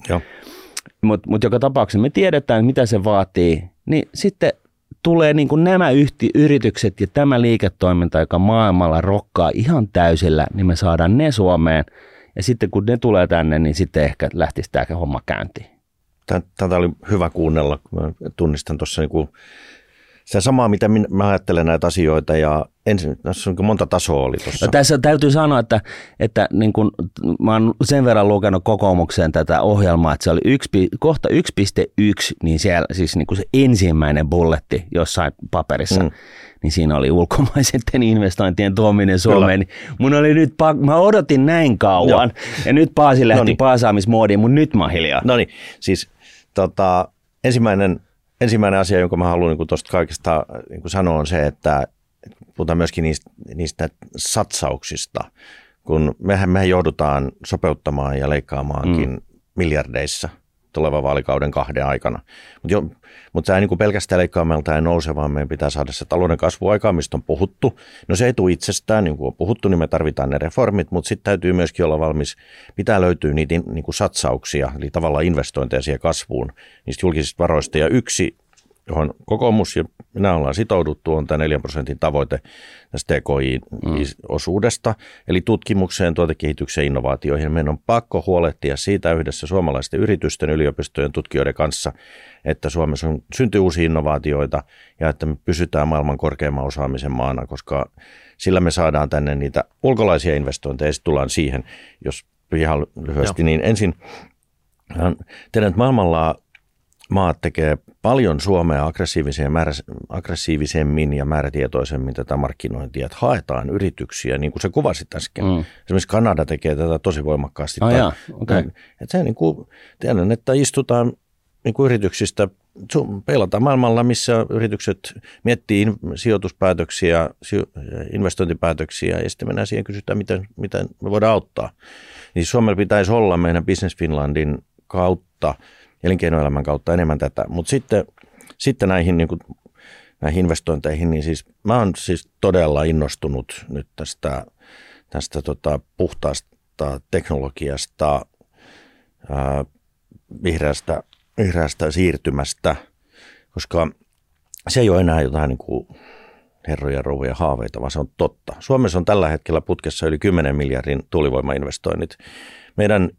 Mutta mut joka tapauksessa me tiedetään, mitä se vaatii, niin sitten tulee niin kuin nämä yhti, yritykset ja tämä liiketoiminta, joka maailmalla rokkaa ihan täysillä, niin me saadaan ne Suomeen. Ja sitten kun ne tulee tänne, niin sitten ehkä lähtisi tämä homma käyntiin. Tätä oli hyvä kuunnella. Mä tunnistan tuossa niin se samaa, mitä mä ajattelen näitä asioita ja ensin, tässä on monta tasoa oli tuossa. No tässä täytyy sanoa, että, että niin kun, mä oon sen verran lukenut kokoomukseen tätä ohjelmaa, että se oli yksi, kohta 1.1, niin siellä siis niin kuin se ensimmäinen bulletti jossain paperissa, mm. niin siinä oli ulkomaisen investointien tuominen Suomeen. Niin mun oli nyt, mä odotin näin kauan Joo. ja nyt Paasi lähti Noniin. paasaamismoodiin, mutta nyt mä hiljaa. No niin, siis tota, ensimmäinen ensimmäinen asia, jonka mä haluan niin tuosta kaikesta niin sanoa, on se, että puhutaan myöskin niistä, niistä satsauksista, kun mehän, mehän joudutaan sopeuttamaan ja leikkaamaankin mm. miljardeissa tulevan vaalikauden kahden aikana. Mutta mut se ei niin pelkästään leikkaamalta ei nouse, vaan meidän pitää saada se talouden kasvu aikaan, mistä on puhuttu. No se ei tule itsestään, niin kuin on puhuttu, niin me tarvitaan ne reformit, mutta sitten täytyy myöskin olla valmis, pitää löytyä niitä niin kuin satsauksia, eli tavallaan investointeja siihen kasvuun niistä julkisista varoista. Ja yksi johon kokoomus ja minä ollaan sitouduttu, on tämä 4 prosentin tavoite tästä TKI-osuudesta, mm. eli tutkimukseen, tuotekehitykseen innovaatioihin. Meidän on pakko huolehtia siitä yhdessä suomalaisten yritysten, yliopistojen, tutkijoiden kanssa, että Suomessa on, syntyy uusia innovaatioita ja että me pysytään maailman korkeimman osaamisen maana, koska sillä me saadaan tänne niitä ulkolaisia investointeja ja sitten tullaan siihen, jos ihan lyhyesti, Joo. niin ensin tiedän, että maailmalla maat tekee paljon Suomea määrä, aggressiivisemmin ja määrätietoisemmin tätä markkinointia, että haetaan yrityksiä, niin kuin se kuvasit äsken. Mm. Esimerkiksi Kanada tekee tätä tosi voimakkaasti. Oh, jaa, okay. että se niin kuin, tiedän, että istutaan niin kuin yrityksistä, peilataan maailmalla, missä yritykset miettii sijoituspäätöksiä, investointipäätöksiä ja sitten mennään siihen kysytään, miten, miten me voidaan auttaa. Niin Suomella pitäisi olla meidän Business Finlandin kautta – elinkeinoelämän kautta enemmän tätä. Mutta sitten, sitten näihin, niin kuin, näihin investointeihin, niin siis mä oon siis todella innostunut nyt tästä, tästä tota, puhtaasta teknologiasta, ää, vihreästä, vihreästä siirtymästä, koska se ei ole enää jotain niin kuin herroja, rouvia haaveita, vaan se on totta. Suomessa on tällä hetkellä putkessa yli 10 miljardin tuulivoimainvestoinnit. Meidän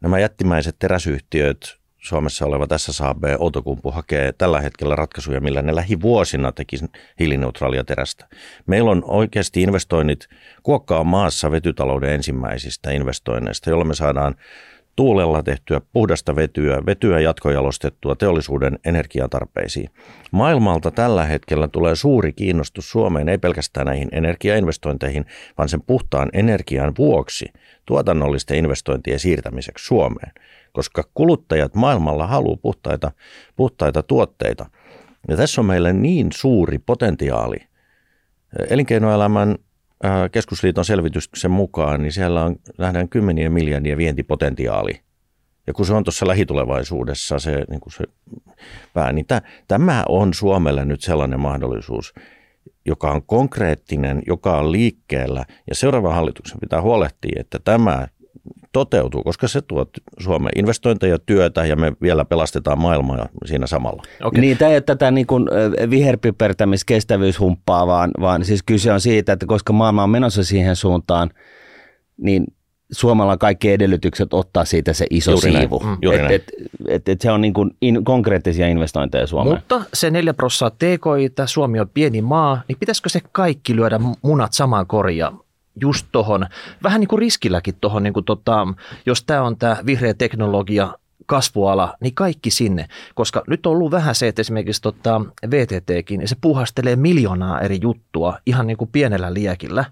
nämä jättimäiset teräsyhtiöt Suomessa oleva SSAB Outokumpu hakee tällä hetkellä ratkaisuja, millä ne lähivuosina tekisi hiilineutraalia terästä. Meillä on oikeasti investoinnit kuokkaa maassa vetytalouden ensimmäisistä investoinneista, jolla me saadaan tuulella tehtyä puhdasta vetyä, vetyä jatkojalostettua teollisuuden energiatarpeisiin. Maailmalta tällä hetkellä tulee suuri kiinnostus Suomeen, ei pelkästään näihin energiainvestointeihin, vaan sen puhtaan energian vuoksi tuotannollisten investointien siirtämiseksi Suomeen koska kuluttajat maailmalla haluaa puhtaita, puhtaita tuotteita. Ja tässä on meille niin suuri potentiaali. Elinkeinoelämän keskusliiton selvityksen mukaan, niin siellä on, nähdään kymmenien miljardien vientipotentiaali Ja kun se on tuossa lähitulevaisuudessa se, niin se pää, niin tämä on Suomelle nyt sellainen mahdollisuus, joka on konkreettinen, joka on liikkeellä. Ja seuraava hallituksen pitää huolehtia, että tämä toteutuu, koska se tuo Suomeen investointeja, työtä ja me vielä pelastetaan maailmaa siinä samalla. Okay. Niin, tämä ei ole tätä niin kuin viherpipertämiskestävyyshumppaa, vaan, vaan siis kyse on siitä, että koska maailma on menossa siihen suuntaan, niin Suomella on kaikki edellytykset ottaa siitä se iso Juuri siivu. Mm. Et, et, et, et se on niin kuin in, konkreettisia investointeja Suomeen. Mutta se 4 prosenttia TKI, Suomi on pieni maa, niin pitäisikö se kaikki lyödä munat samaan korjaan? just tuohon, vähän niin kuin riskilläkin tuohon, niin kuin tota, jos tämä on tämä vihreä teknologia, kasvuala, niin kaikki sinne. Koska nyt on ollut vähän se, että esimerkiksi tota VTTkin, niin se puhastelee miljoonaa eri juttua ihan niin kuin pienellä liekillä.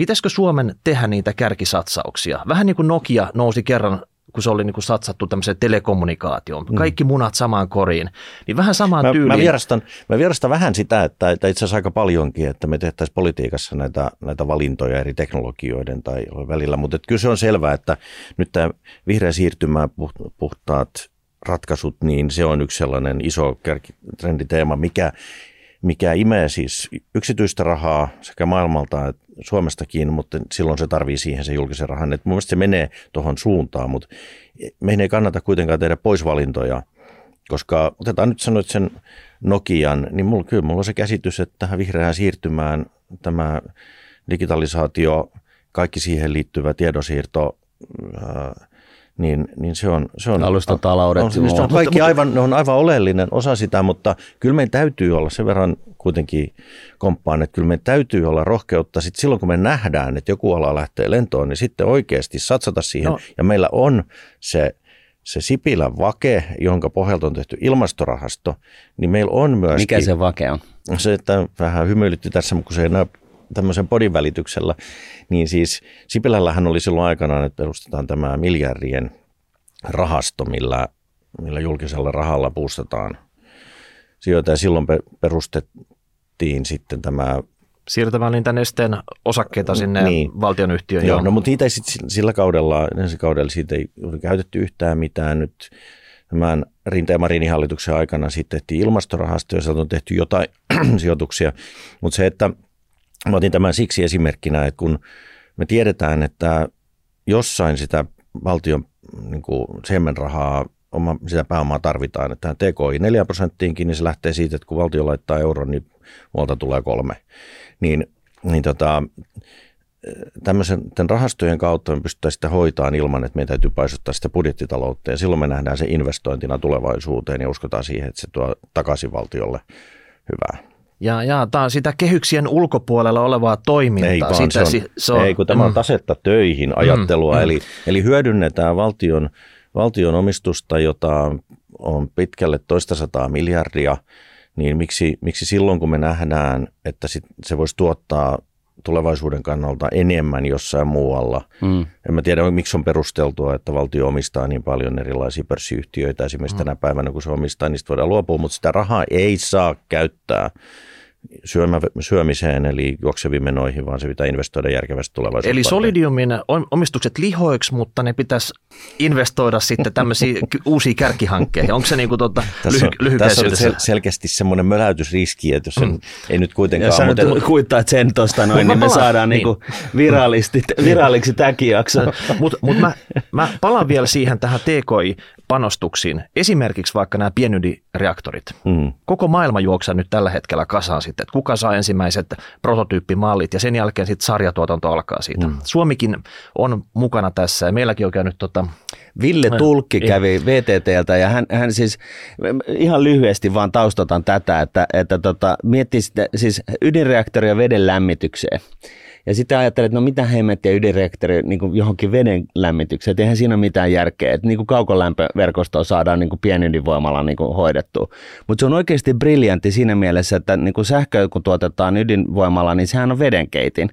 Pitäisikö Suomen tehdä niitä kärkisatsauksia? Vähän niin kuin Nokia nousi kerran kun se oli niin kuin satsattu tämmöiseen telekommunikaatioon, mm. kaikki munat samaan koriin, niin vähän samaan mä, tyyliin. Mä vierastan, mä vierastan vähän sitä, että, että itse asiassa aika paljonkin, että me tehtäisiin politiikassa näitä, näitä valintoja eri teknologioiden tai välillä, mutta että kyllä se on selvää, että nyt tämä vihreä siirtymä, puhtaat ratkaisut, niin se on yksi sellainen iso trenditeema, mikä, mikä imee siis yksityistä rahaa sekä maailmalta että Suomestakin, mutta silloin se tarvii siihen se julkisen rahan. Et mun mielestä se menee tuohon suuntaan, mutta meidän ei kannata kuitenkaan tehdä poisvalintoja, koska otetaan nyt sanoit sen Nokian, niin mulla, kyllä mulla on se käsitys, että tähän vihreään siirtymään tämä digitalisaatio, kaikki siihen liittyvä tiedosiirto, niin, niin se on... Se on Alustataloudet. On, on, on kaikki aivan, ne on aivan oleellinen osa sitä, mutta kyllä meidän täytyy olla sen verran kuitenkin komppaan, että kyllä meidän täytyy olla rohkeutta sit silloin, kun me nähdään, että joku ala lähtee lentoon, niin sitten oikeasti satsata siihen. No. Ja meillä on se se Sipilän vake, jonka pohjalta on tehty ilmastorahasto, niin meillä on myös... Mikä se vake on? Se, että vähän hymyilytti tässä, kun se ei näy tämmöisen podin välityksellä, niin siis Sipilällähän oli silloin aikanaan, että perustetaan tämä miljardien rahasto, millä, millä julkisella rahalla puustetaan sijoita ja silloin perustettiin sitten tämä siirtämään niitä nesteen osakkeita sinne niin. valtionyhtiöön. Joo, no mutta niitä ei sit sillä kaudella, ensi kaudella siitä ei ole käytetty yhtään mitään. Nyt tämän Rinteen Marinin hallituksen aikana sitten tehtiin ilmastorahasto ja sieltä on tehty jotain sijoituksia. Mutta se, että Mä otin tämän siksi esimerkkinä, että kun me tiedetään, että jossain sitä valtion niin kuin siemenrahaa, oma, sitä pääomaa tarvitaan, että TKI 4 prosenttiinkin, niin se lähtee siitä, että kun valtio laittaa euron, niin muualta tulee kolme. Niin, niin tota, tämmöisen rahastojen kautta me pystytään sitä hoitaan ilman, että meidän täytyy paisuttaa sitä budjettitaloutta ja silloin me nähdään se investointina tulevaisuuteen ja uskotaan siihen, että se tuo takaisin valtiolle hyvää. Ja, ja tämä on sitä kehyksien ulkopuolella olevaa toimintaa. Ei, vaan sitä, se on, se on, ei kun tämä on mm. tasetta töihin ajattelua, mm, eli, mm. eli hyödynnetään valtion, valtion omistusta, jota on pitkälle toista sataa miljardia, niin miksi, miksi silloin kun me nähdään, että sit se voisi tuottaa tulevaisuuden kannalta enemmän jossain muualla. Mm. En mä tiedä, miksi on perusteltua, että valtio omistaa niin paljon erilaisia pörssiyhtiöitä. Esimerkiksi mm. tänä päivänä, kun se omistaa, niistä voidaan luopua, mutta sitä rahaa ei saa käyttää syömä, syömiseen eli juokseviin menoihin, vaan se pitää investoida järkevästi tulevaisuuteen. Eli Solidiumin omistukset lihoiksi, mutta ne pitäisi investoida sitten tämmöisiin uusiin kärkihankkeihin. Onko se niin kuin tuota, tässä on, lyhy- Tässä on sel- selkeästi semmoinen möläytysriski, että jos sen mm. ei nyt kuitenkaan... Jos sä mutta, nyt kuittaat sen tuosta noin, niin me saadaan niin. Niinku virallisesti, viralliksi tämäkin jakso. Mutta mut mä, mä palaan vielä siihen tähän TKI panostuksiin, esimerkiksi vaikka nämä pienydinreaktorit. Mm. Koko maailma juoksaa nyt tällä hetkellä kasaan sitten, että kuka saa ensimmäiset prototyyppimallit ja sen jälkeen sitten sarjatuotanto alkaa siitä. Mm. Suomikin on mukana tässä ja meilläkin on käynyt tota, Ville Tulkki kävi VTTltä ja hän, hän siis ihan lyhyesti vaan taustotan tätä, että, että tota, miettii sitä, siis ydinreaktoria veden lämmitykseen. Ja sitten ajattelin, että no mitä hemmettiä ydinreaktori niin kuin johonkin veden lämmitykseen, että eihän siinä ole mitään järkeä, että niin kuin kaukolämpöverkostoa saadaan niin kuin pienydinvoimalla niin kuin hoidettua. Mutta se on oikeasti briljantti siinä mielessä, että niin kuin sähkö kun tuotetaan ydinvoimalla, niin sehän on vedenkeitin,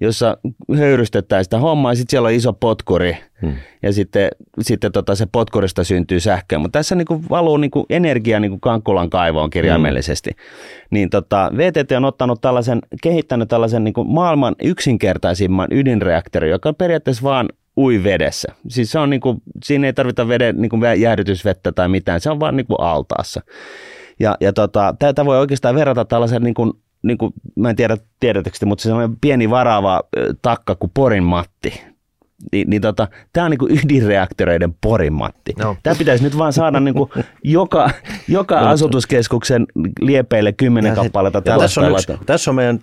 jossa höyrystetään sitä hommaa ja sitten siellä on iso potkuri, Hmm. Ja sitten, sitten tota se potkurista syntyy sähköä. Mutta tässä niin kuin valuu niin kuin energia niin kuin Kankkulan kaivoon kirjaimellisesti. Hmm. Niin tota, VTT on ottanut tällaisen, kehittänyt tällaisen niin kuin maailman yksinkertaisimman ydinreaktorin, joka periaatteessa vaan ui vedessä. Siis se on niin kuin, siinä ei tarvita veden niin kuin jäähdytysvettä tai mitään, se on vaan niin kuin altaassa. Ja, ja tota, tätä voi oikeastaan verrata tällaisen, niin kuin, niin kuin, mä en tiedä tiedättekö mutta se on pieni varaava takka kuin Porin Matti. Niin, niin tota, tämä on niinku ydinreaktoreiden porimatti. No. Tämä pitäisi nyt vaan saada niinku joka, joka no, asutuskeskuksen liepeille kymmenen kappaletta tässä on, yksi, tässä on meidän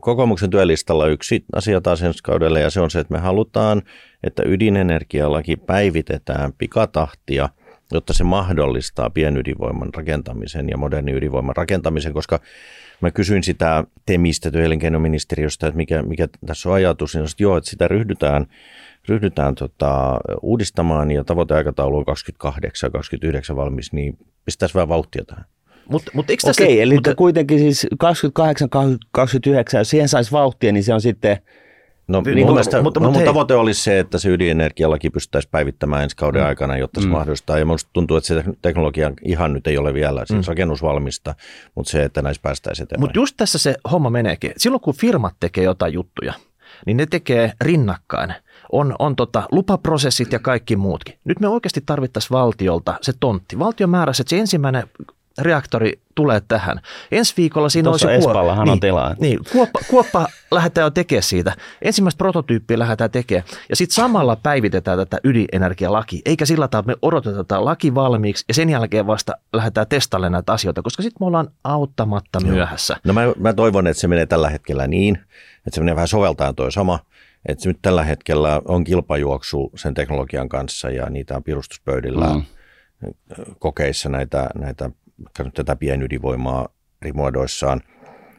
kokoomuksen työlistalla yksi asia taas ensi kaudelle ja se on se, että me halutaan, että ydinenergialaki päivitetään pikatahtia, jotta se mahdollistaa pienydinvoiman rakentamisen ja moderni ydinvoiman rakentamisen, koska Mä kysyin sitä Temistä, elinkeinoministeriöstä, että mikä, mikä tässä on ajatus, niin että joo, että sitä ryhdytään, ryhdytään tota, uudistamaan ja tavoiteaikataulu on 28 29 valmis, niin pistäisi vähän vauhtia tähän. Mut, mut eikö tässä, Okei, eli mutta... kuitenkin siis 28, 29, jos siihen saisi vauhtia, niin se on sitten – No, niin, mun, mielestä, mutta, no, mutta mun tavoite olisi se, että se ydinenergialaki pystyttäisiin päivittämään ensi kauden mm. aikana, jotta se mm. mahdollistaa. Ja minusta tuntuu, että se teknologia ihan nyt ei ole vielä siis mm. rakennusvalmista, mutta se, että näissä päästäisiin eteenpäin. Mutta just tässä se homma meneekin. Silloin kun firmat tekee jotain juttuja, niin ne tekee rinnakkain. On, on tota lupaprosessit ja kaikki muutkin. Nyt me oikeasti tarvittaisiin valtiolta se tontti. Valtio määräsi, että se ensimmäinen reaktori tulee tähän. Ensi viikolla siinä Tuossa olisi Espallahan niin, on tilaa. Niin, kuoppa, kuoppa lähdetään jo tekemään siitä. Ensimmäistä prototyyppiä lähdetään tekemään. Ja sitten samalla päivitetään tätä ydinenergialaki. Eikä sillä tavalla, että me odotetaan tätä laki valmiiksi ja sen jälkeen vasta lähdetään testailemaan näitä asioita, koska sitten me ollaan auttamatta myöhässä. No mä, mä toivon, että se menee tällä hetkellä niin, että se menee vähän soveltaan toi sama, että nyt tällä hetkellä on kilpajuoksu sen teknologian kanssa ja niitä on pirustuspöydillä mm. kokeissa näitä, näitä tätä pienydinvoimaa eri muodoissaan.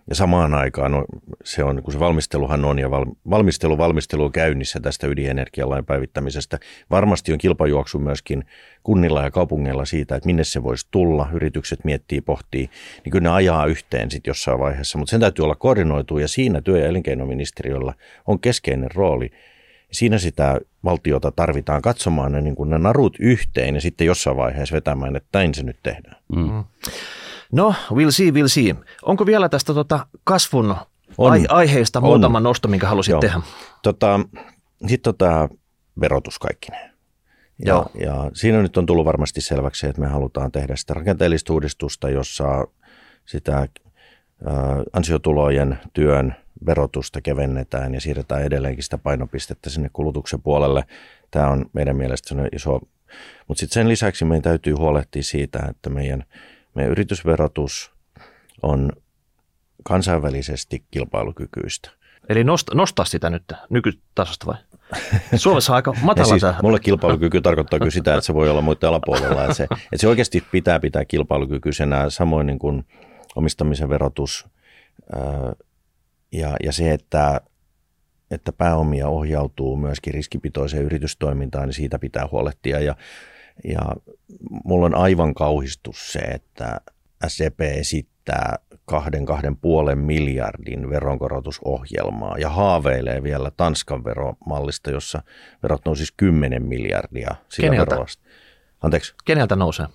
Ja samaan aikaan no, se on, kun se valmisteluhan on ja val, valmistelu, valmistelu on käynnissä tästä ydinenergialain päivittämisestä. Varmasti on kilpajuoksu myöskin kunnilla ja kaupungeilla siitä, että minne se voisi tulla. Yritykset miettii, pohtii, niin kyllä ne ajaa yhteen sitten jossain vaiheessa. Mutta sen täytyy olla koordinoitu ja siinä työ- ja elinkeinoministeriöllä on keskeinen rooli. Siinä sitä valtiota tarvitaan katsomaan ne, niin kuin ne narut yhteen ja sitten jossain vaiheessa vetämään, että näin se nyt tehdään. Mm. mm. No, we'll see, we'll see. Onko vielä tästä tota kasvun on. Ai- aiheesta on. muutama nosto, minkä halusit Joo. tehdä? Tota, Sitten tota, verotus kaikkineen. Ja, Joo. ja siinä nyt on tullut varmasti selväksi, että me halutaan tehdä sitä rakenteellista uudistusta, jossa sitä ä, ansiotulojen työn verotusta kevennetään ja siirretään edelleenkin sitä painopistettä sinne kulutuksen puolelle. Tämä on meidän mielestä iso, mutta sitten sen lisäksi meidän täytyy huolehtia siitä, että meidän, meidän yritysverotus on kansainvälisesti kilpailukykyistä. Eli nostaa, nostaa sitä nyt nykytasosta vai? Suomessa on aika matala siis, tämä. Mulle kilpailukyky tarkoittaa kyllä sitä, että se voi olla muiden alapuolella. Että se, että se oikeasti pitää pitää kilpailukykyisenä, samoin niin kuin omistamisen verotus, ja, ja se, että, että pääomia ohjautuu myöskin riskipitoiseen yritystoimintaan, niin siitä pitää huolehtia. Ja, ja mulla on aivan kauhistus se, että SDP esittää kahden, kahden puolen miljardin veronkorotusohjelmaa ja haaveilee vielä Tanskan veromallista, jossa verot nousisi 10 miljardia sillä Keneltä? verosta. Anteeksi? Keneltä nousee?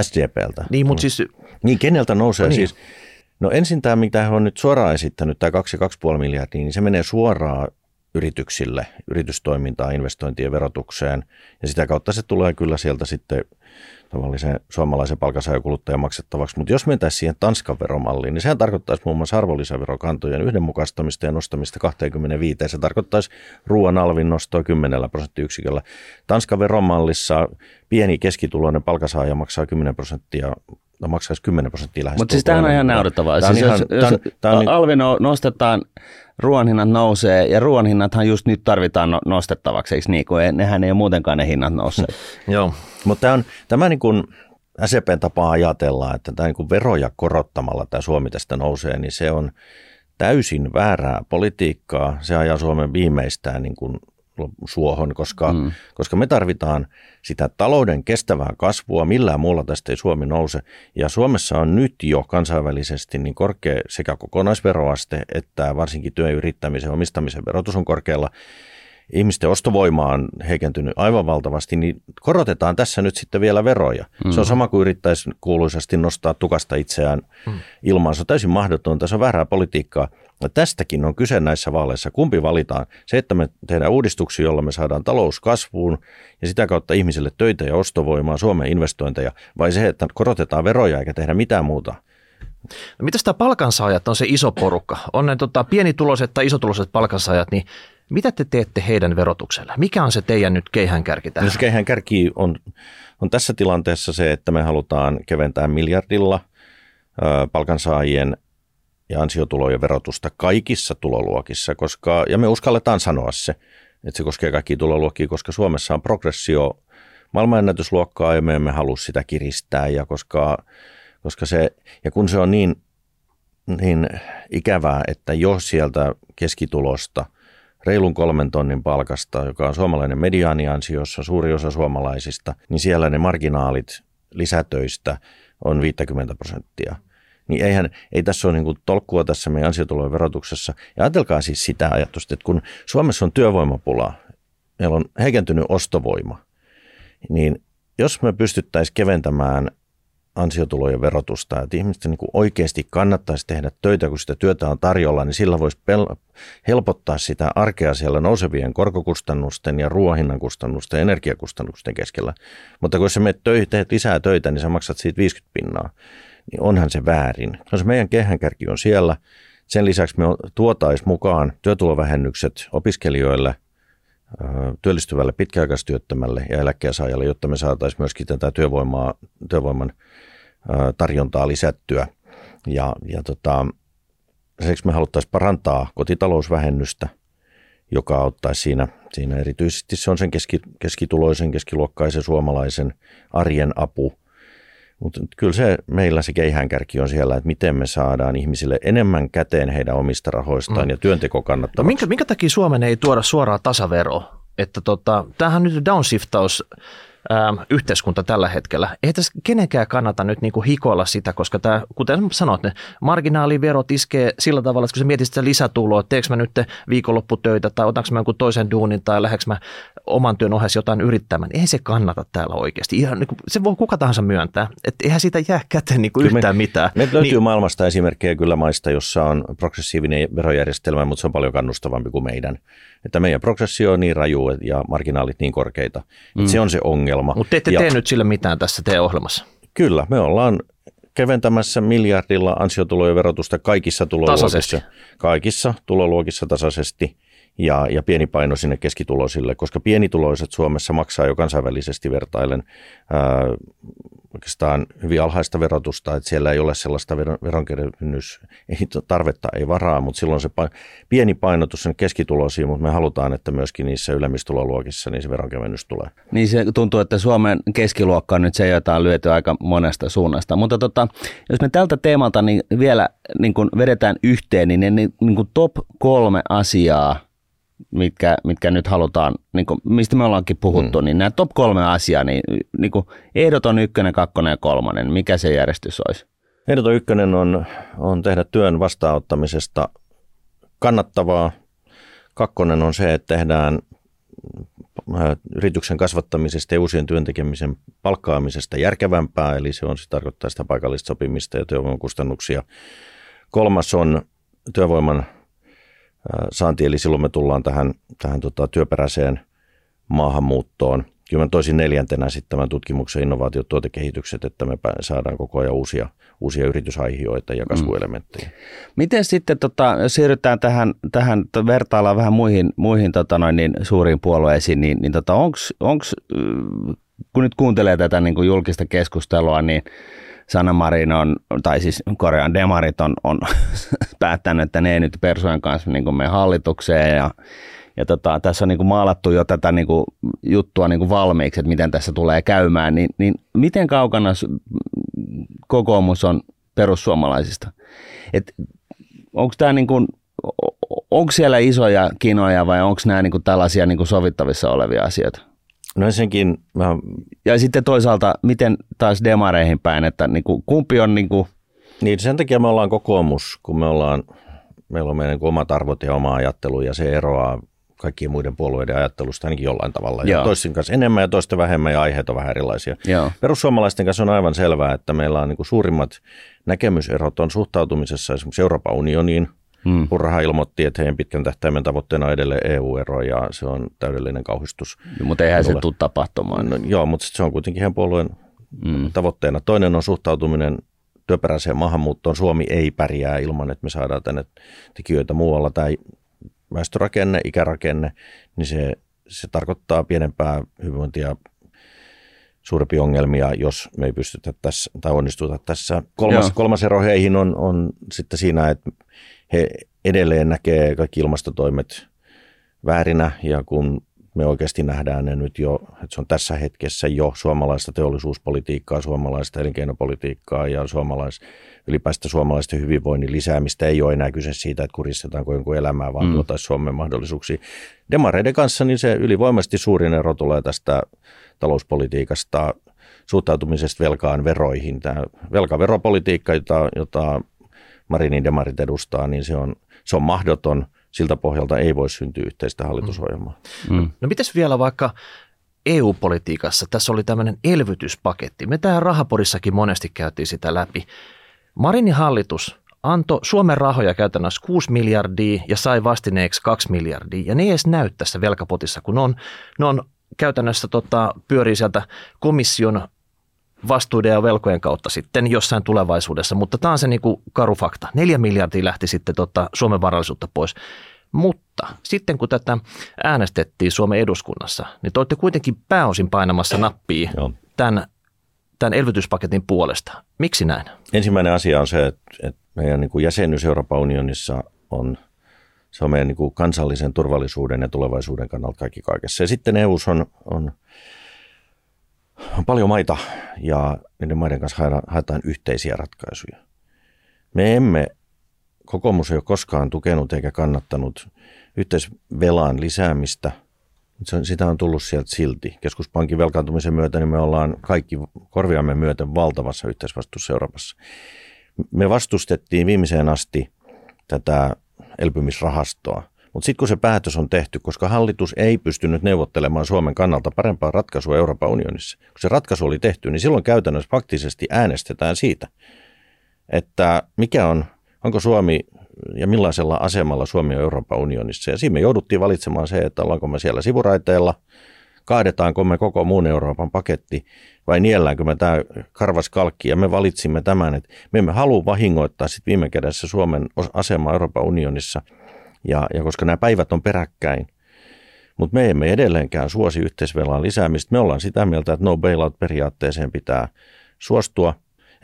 SDPltä. Niin, mutta mm. siis... Niin, keneltä nousee no niin. siis? No ensin tämä, mitä hän on nyt suoraan esittänyt, tämä 2,5 miljardia, niin se menee suoraan yrityksille, yritystoimintaan, investointien verotukseen. Ja sitä kautta se tulee kyllä sieltä sitten tavallisen suomalaisen palkansaajakuluttajan maksettavaksi. Mutta jos mentäisiin siihen Tanskan veromalliin, niin sehän tarkoittaisi muun muassa arvonlisäverokantojen yhdenmukaistamista ja nostamista 25. Se tarkoittaisi ruoan alvin nostoa 10 prosenttiyksiköllä. Tanskan veromallissa pieni keskituloinen palkansaaja maksaa 10 prosenttia no maksaisi 10 prosenttia lähes. Mutta siis tämähän on ihan naurettavaa. Siis ihan, jos, tämän, jos tämän, niin- alvi no, nostetaan, ruoan hinnat nousee, ja ruoan hinnathan just nyt tarvitaan no, nostettavaksi, eikö niin? Kun nehän ei ole muutenkaan ne hinnat nousseet. Joo, mutta tämä, on, tämä niin kuin SEPn tapa ajatella, että tämä niin kuin veroja korottamalla tämä Suomi tästä nousee, niin se on täysin väärää politiikkaa. Se ajaa Suomen viimeistään niin kuin suohon, koska, mm. koska me tarvitaan sitä talouden kestävää kasvua. Millään muulla tästä ei Suomi nouse. Ja Suomessa on nyt jo kansainvälisesti niin korkea sekä kokonaisveroaste että varsinkin työn yrittämisen omistamisen verotus on korkealla. ihmisten ostovoima on heikentynyt aivan valtavasti, niin korotetaan tässä nyt sitten vielä veroja. Mm. Se on sama kuin yrittäisi kuuluisasti nostaa tukasta itseään mm. ilmaan. Se on täysin mahdotonta, se on väärää politiikkaa. Ja tästäkin on kyse näissä vaaleissa. Kumpi valitaan? Se, että me tehdään uudistuksia, jolla me saadaan talous kasvuun ja sitä kautta ihmisille töitä ja ostovoimaa, Suomen investointeja, vai se, että korotetaan veroja eikä tehdä mitään muuta – No mitäs tämä palkansaajat on se iso porukka? On ne tota, pienituloiset tai isotuloiset palkansaajat, niin mitä te teette heidän verotuksella? Mikä on se teidän nyt keihäänkärki tähän? No se keihäänkärki on, on tässä tilanteessa se, että me halutaan keventää miljardilla palkansaajien ja ansiotulojen verotusta kaikissa tuloluokissa, koska, ja me uskalletaan sanoa se, että se koskee kaikkia tuloluokkia, koska Suomessa on progressio maailmanennätysluokkaa ja me emme halua sitä kiristää ja koska koska se, ja kun se on niin, niin ikävää, että jo sieltä keskitulosta, reilun kolmen tonnin palkasta, joka on suomalainen mediaaniansiossa, suuri osa suomalaisista, niin siellä ne marginaalit lisätöistä on 50 prosenttia. Niin eihän, ei tässä ole niin kuin tolkkua tässä meidän ansiotulojen verotuksessa. Ja ajatelkaa siis sitä ajatusta, että kun Suomessa on työvoimapula, meillä on heikentynyt ostovoima, niin jos me pystyttäisiin keventämään ansiotulojen verotusta, että ihmisten niin oikeasti kannattaisi tehdä töitä, kun sitä työtä on tarjolla, niin sillä voisi pel- helpottaa sitä arkea siellä nousevien korkokustannusten ja ruohinnan kustannusten ja energiakustannusten keskellä. Mutta kun sä menet töihin, teet lisää töitä, niin sä maksat siitä 50 pinnaa, niin onhan se väärin. Koska meidän kehänkärki on siellä. Sen lisäksi me tuotaisiin mukaan työtulovähennykset opiskelijoille – työllistyvälle pitkäaikaistyöttömälle ja eläkkeensaajalle, jotta me saataisiin myöskin tätä työvoimaa, työvoiman tarjontaa lisättyä. Ja, ja tota, lisäksi me haluttaisiin parantaa kotitalousvähennystä, joka auttaisi siinä, siinä erityisesti se on sen keski, keskituloisen, keskiluokkaisen suomalaisen arjen apu. Mutta kyllä se meillä se keihäänkärki on siellä, että miten me saadaan ihmisille enemmän käteen heidän omista rahoistaan mm. ja työnteko kannattavaksi. No minkä, minkä takia Suomen ei tuoda suoraa tasaveroa? Että tota, tämähän nyt downshiftaus ähm, yhteiskunta tällä hetkellä. Ei tässä kenenkään kannata nyt niin kuin hikoilla sitä, koska tämä, kuten sanoit, ne marginaaliverot iskee sillä tavalla, että kun sä mietit sitä lisätuloa, teekö mä nyt viikonlopputöitä tai otanko mä jonkun toisen duunin tai lähdekö mä oman työn ohessa jotain yrittämään, ei se kannata täällä oikeasti. Ihan, niin kuin, se voi kuka tahansa myöntää, että eihän siitä jää käteen niin kuin yhtään me, mitään. Me löytyy niin, maailmasta esimerkkejä kyllä maista, jossa on progressiivinen verojärjestelmä, mutta se on paljon kannustavampi kuin meidän että meidän progressio on niin raju ja marginaalit niin korkeita. Mm. se on se ongelma. Mutta te ette ja, tee nyt sille mitään tässä teidän ohjelmassa. Kyllä, me ollaan keventämässä miljardilla ansiotulojen verotusta kaikissa tuloluokissa. Tasaisesti. Kaikissa tuloluokissa tasaisesti ja, ja pieni sinne keskituloisille, koska pienituloiset Suomessa maksaa jo kansainvälisesti vertailen ää, oikeastaan hyvin alhaista verotusta, että siellä ei ole sellaista veronkevennys, ei tarvetta, ei varaa, mutta silloin se pieni painotus on keskituloisiin, mutta me halutaan, että myöskin niissä ylemmistuloluokissa niin se veronkevennys tulee. Niin se tuntuu, että Suomen keskiluokka on nyt se, jota on lyöty aika monesta suunnasta. Mutta tota, jos me tältä teemalta niin vielä niin kun vedetään yhteen, niin ne niin, niin top kolme asiaa, mitkä, mitkä nyt halutaan, niin kuin, mistä me ollaankin puhuttu, mm. niin nämä top kolme asiaa, niin, niin kuin ehdoton ykkönen, kakkonen ja kolmonen, mikä se järjestys olisi? Ehdoton ykkönen on, on tehdä työn vastaanottamisesta kannattavaa. Kakkonen on se, että tehdään äh, yrityksen kasvattamisesta ja uusien työntekemisen palkkaamisesta järkevämpää, eli se on se tarkoittaa sitä paikallista sopimista ja työvoimakustannuksia. Kolmas on työvoiman saanti, eli silloin me tullaan tähän, tähän tota, työperäiseen maahanmuuttoon. Kyllä mä toisin neljäntenä sitten tämän tutkimuksen innovaatiot, tuotekehitykset, että me saadaan koko ajan uusia, uusia yritysaihioita ja kasvuelementtejä. Mm. Miten sitten, tota, siirrytään tähän, tähän vertaillaan vähän muihin, muihin tota noin, niin suuriin puolueisiin, niin, niin tota, onko, kun nyt kuuntelee tätä niin kuin julkista keskustelua, niin Sanna Marin on, tai siis Korean demarit on, on päättänyt, että ne ei nyt Persujen kanssa niin mene hallitukseen ja ja tota, tässä on niin kuin maalattu jo tätä niin kuin juttua niin kuin valmiiksi, että miten tässä tulee käymään, niin, niin miten kaukana kokoomus on perussuomalaisista? onko tämä niin kuin, onko siellä isoja kinoja vai onko nämä niin kuin tällaisia niin kuin sovittavissa olevia asioita? No ensinnäkin mä... Ja sitten toisaalta, miten taas demareihin päin, että niin kuin, kumpi on niin kuin... Niin sen takia me ollaan kokoomus, kun me ollaan, meillä on meidän niin omat arvot ja oma ajattelu ja se eroaa kaikkien muiden puolueiden ajattelusta ainakin jollain tavalla. Joo. Ja toisten kanssa enemmän ja toisten vähemmän ja aiheet on vähän erilaisia. Joo. Perussuomalaisten kanssa on aivan selvää, että meillä on niin suurimmat näkemyserot on suhtautumisessa esimerkiksi Euroopan unioniin. Hmm. Purrahan ilmoitti, että heidän pitkän tähtäimen tavoitteena on edelleen EU-ero ja se on täydellinen kauhistus. Mutta eihän se Minulle. tule tapahtumaan. No, joo, mutta se on kuitenkin heidän puolueen mm. tavoitteena. Toinen on suhtautuminen työperäiseen maahanmuuttoon. Suomi ei pärjää ilman, että me saadaan tänne tekijöitä muualla tai väestörakenne, ikärakenne, niin se, se tarkoittaa pienempää hyvinvointia suurempia ongelmia, jos me ei pystytä tässä tai onnistuta tässä. Kolmas, Joo. kolmas ero heihin on, on sitten siinä, että he edelleen näkee kaikki ilmastotoimet väärinä ja kun me oikeasti nähdään ne nyt jo, että se on tässä hetkessä jo suomalaista teollisuuspolitiikkaa, suomalaista elinkeinopolitiikkaa ja suomalais, ylipäästä suomalaisten hyvinvoinnin lisäämistä. Ei ole enää kyse siitä, että kuristetaanko jonkun elämää, vaan mm. tuotaisiin Suomen mahdollisuuksia. Demareiden kanssa niin se ylivoimaisesti suurin ero tulee tästä talouspolitiikasta, suhtautumisesta velkaan veroihin. Tämä velkaveropolitiikka, jota, jota Marinin demarit edustaa, niin se on, se on mahdoton. Siltä pohjalta ei voi syntyä yhteistä hallitusohjelmaa. Mm. No mites vielä vaikka EU-politiikassa, tässä oli tämmöinen elvytyspaketti. Me tähän rahapodissakin monesti käytiin sitä läpi. Marinin hallitus antoi Suomen rahoja käytännössä 6 miljardia ja sai vastineeksi 2 miljardia. Ja ne ei edes näy tässä velkapotissa, kun ne on, ne on käytännössä tota, pyörii sieltä komission vastuiden ja velkojen kautta sitten jossain tulevaisuudessa, mutta tämä on se niin kuin karu fakta. Neljä miljardia lähti sitten tota Suomen varallisuutta pois. Mutta sitten kun tätä äänestettiin Suomen eduskunnassa, niin te olette kuitenkin pääosin painamassa nappia Joo. tämän, tämän elvytyspaketin puolesta. Miksi näin? Ensimmäinen asia on se, että, että meidän niin kuin jäsenyys Euroopan unionissa on, se on meidän niin kuin kansallisen turvallisuuden ja tulevaisuuden kannalta kaikki kaikessa. Ja sitten EU on, on, on paljon maita ja niiden maiden kanssa haetaan, yhteisiä ratkaisuja. Me emme, kokoomus ei ole koskaan tukenut eikä kannattanut yhteisvelan lisäämistä. Sitä on tullut sieltä silti. Keskuspankin velkaantumisen myötä niin me ollaan kaikki korviamme myöten valtavassa yhteisvastuussa Euroopassa. Me vastustettiin viimeiseen asti tätä elpymisrahastoa. Mutta sitten kun se päätös on tehty, koska hallitus ei pystynyt neuvottelemaan Suomen kannalta parempaa ratkaisua Euroopan unionissa, kun se ratkaisu oli tehty, niin silloin käytännössä faktisesti äänestetään siitä, että mikä on, onko Suomi ja millaisella asemalla Suomi on Euroopan unionissa. Ja siinä me jouduttiin valitsemaan se, että ollaanko me siellä sivuraiteella, kaadetaanko me koko muun Euroopan paketti vai nielläänkö me tämä karvas kalkki. Ja me valitsimme tämän, että me emme halua vahingoittaa sit viime kädessä Suomen asemaa Euroopan unionissa. Ja, ja koska nämä päivät on peräkkäin, mutta me emme edelleenkään suosi yhteisvelan lisäämistä. Me ollaan sitä mieltä, että no bailout-periaatteeseen pitää suostua,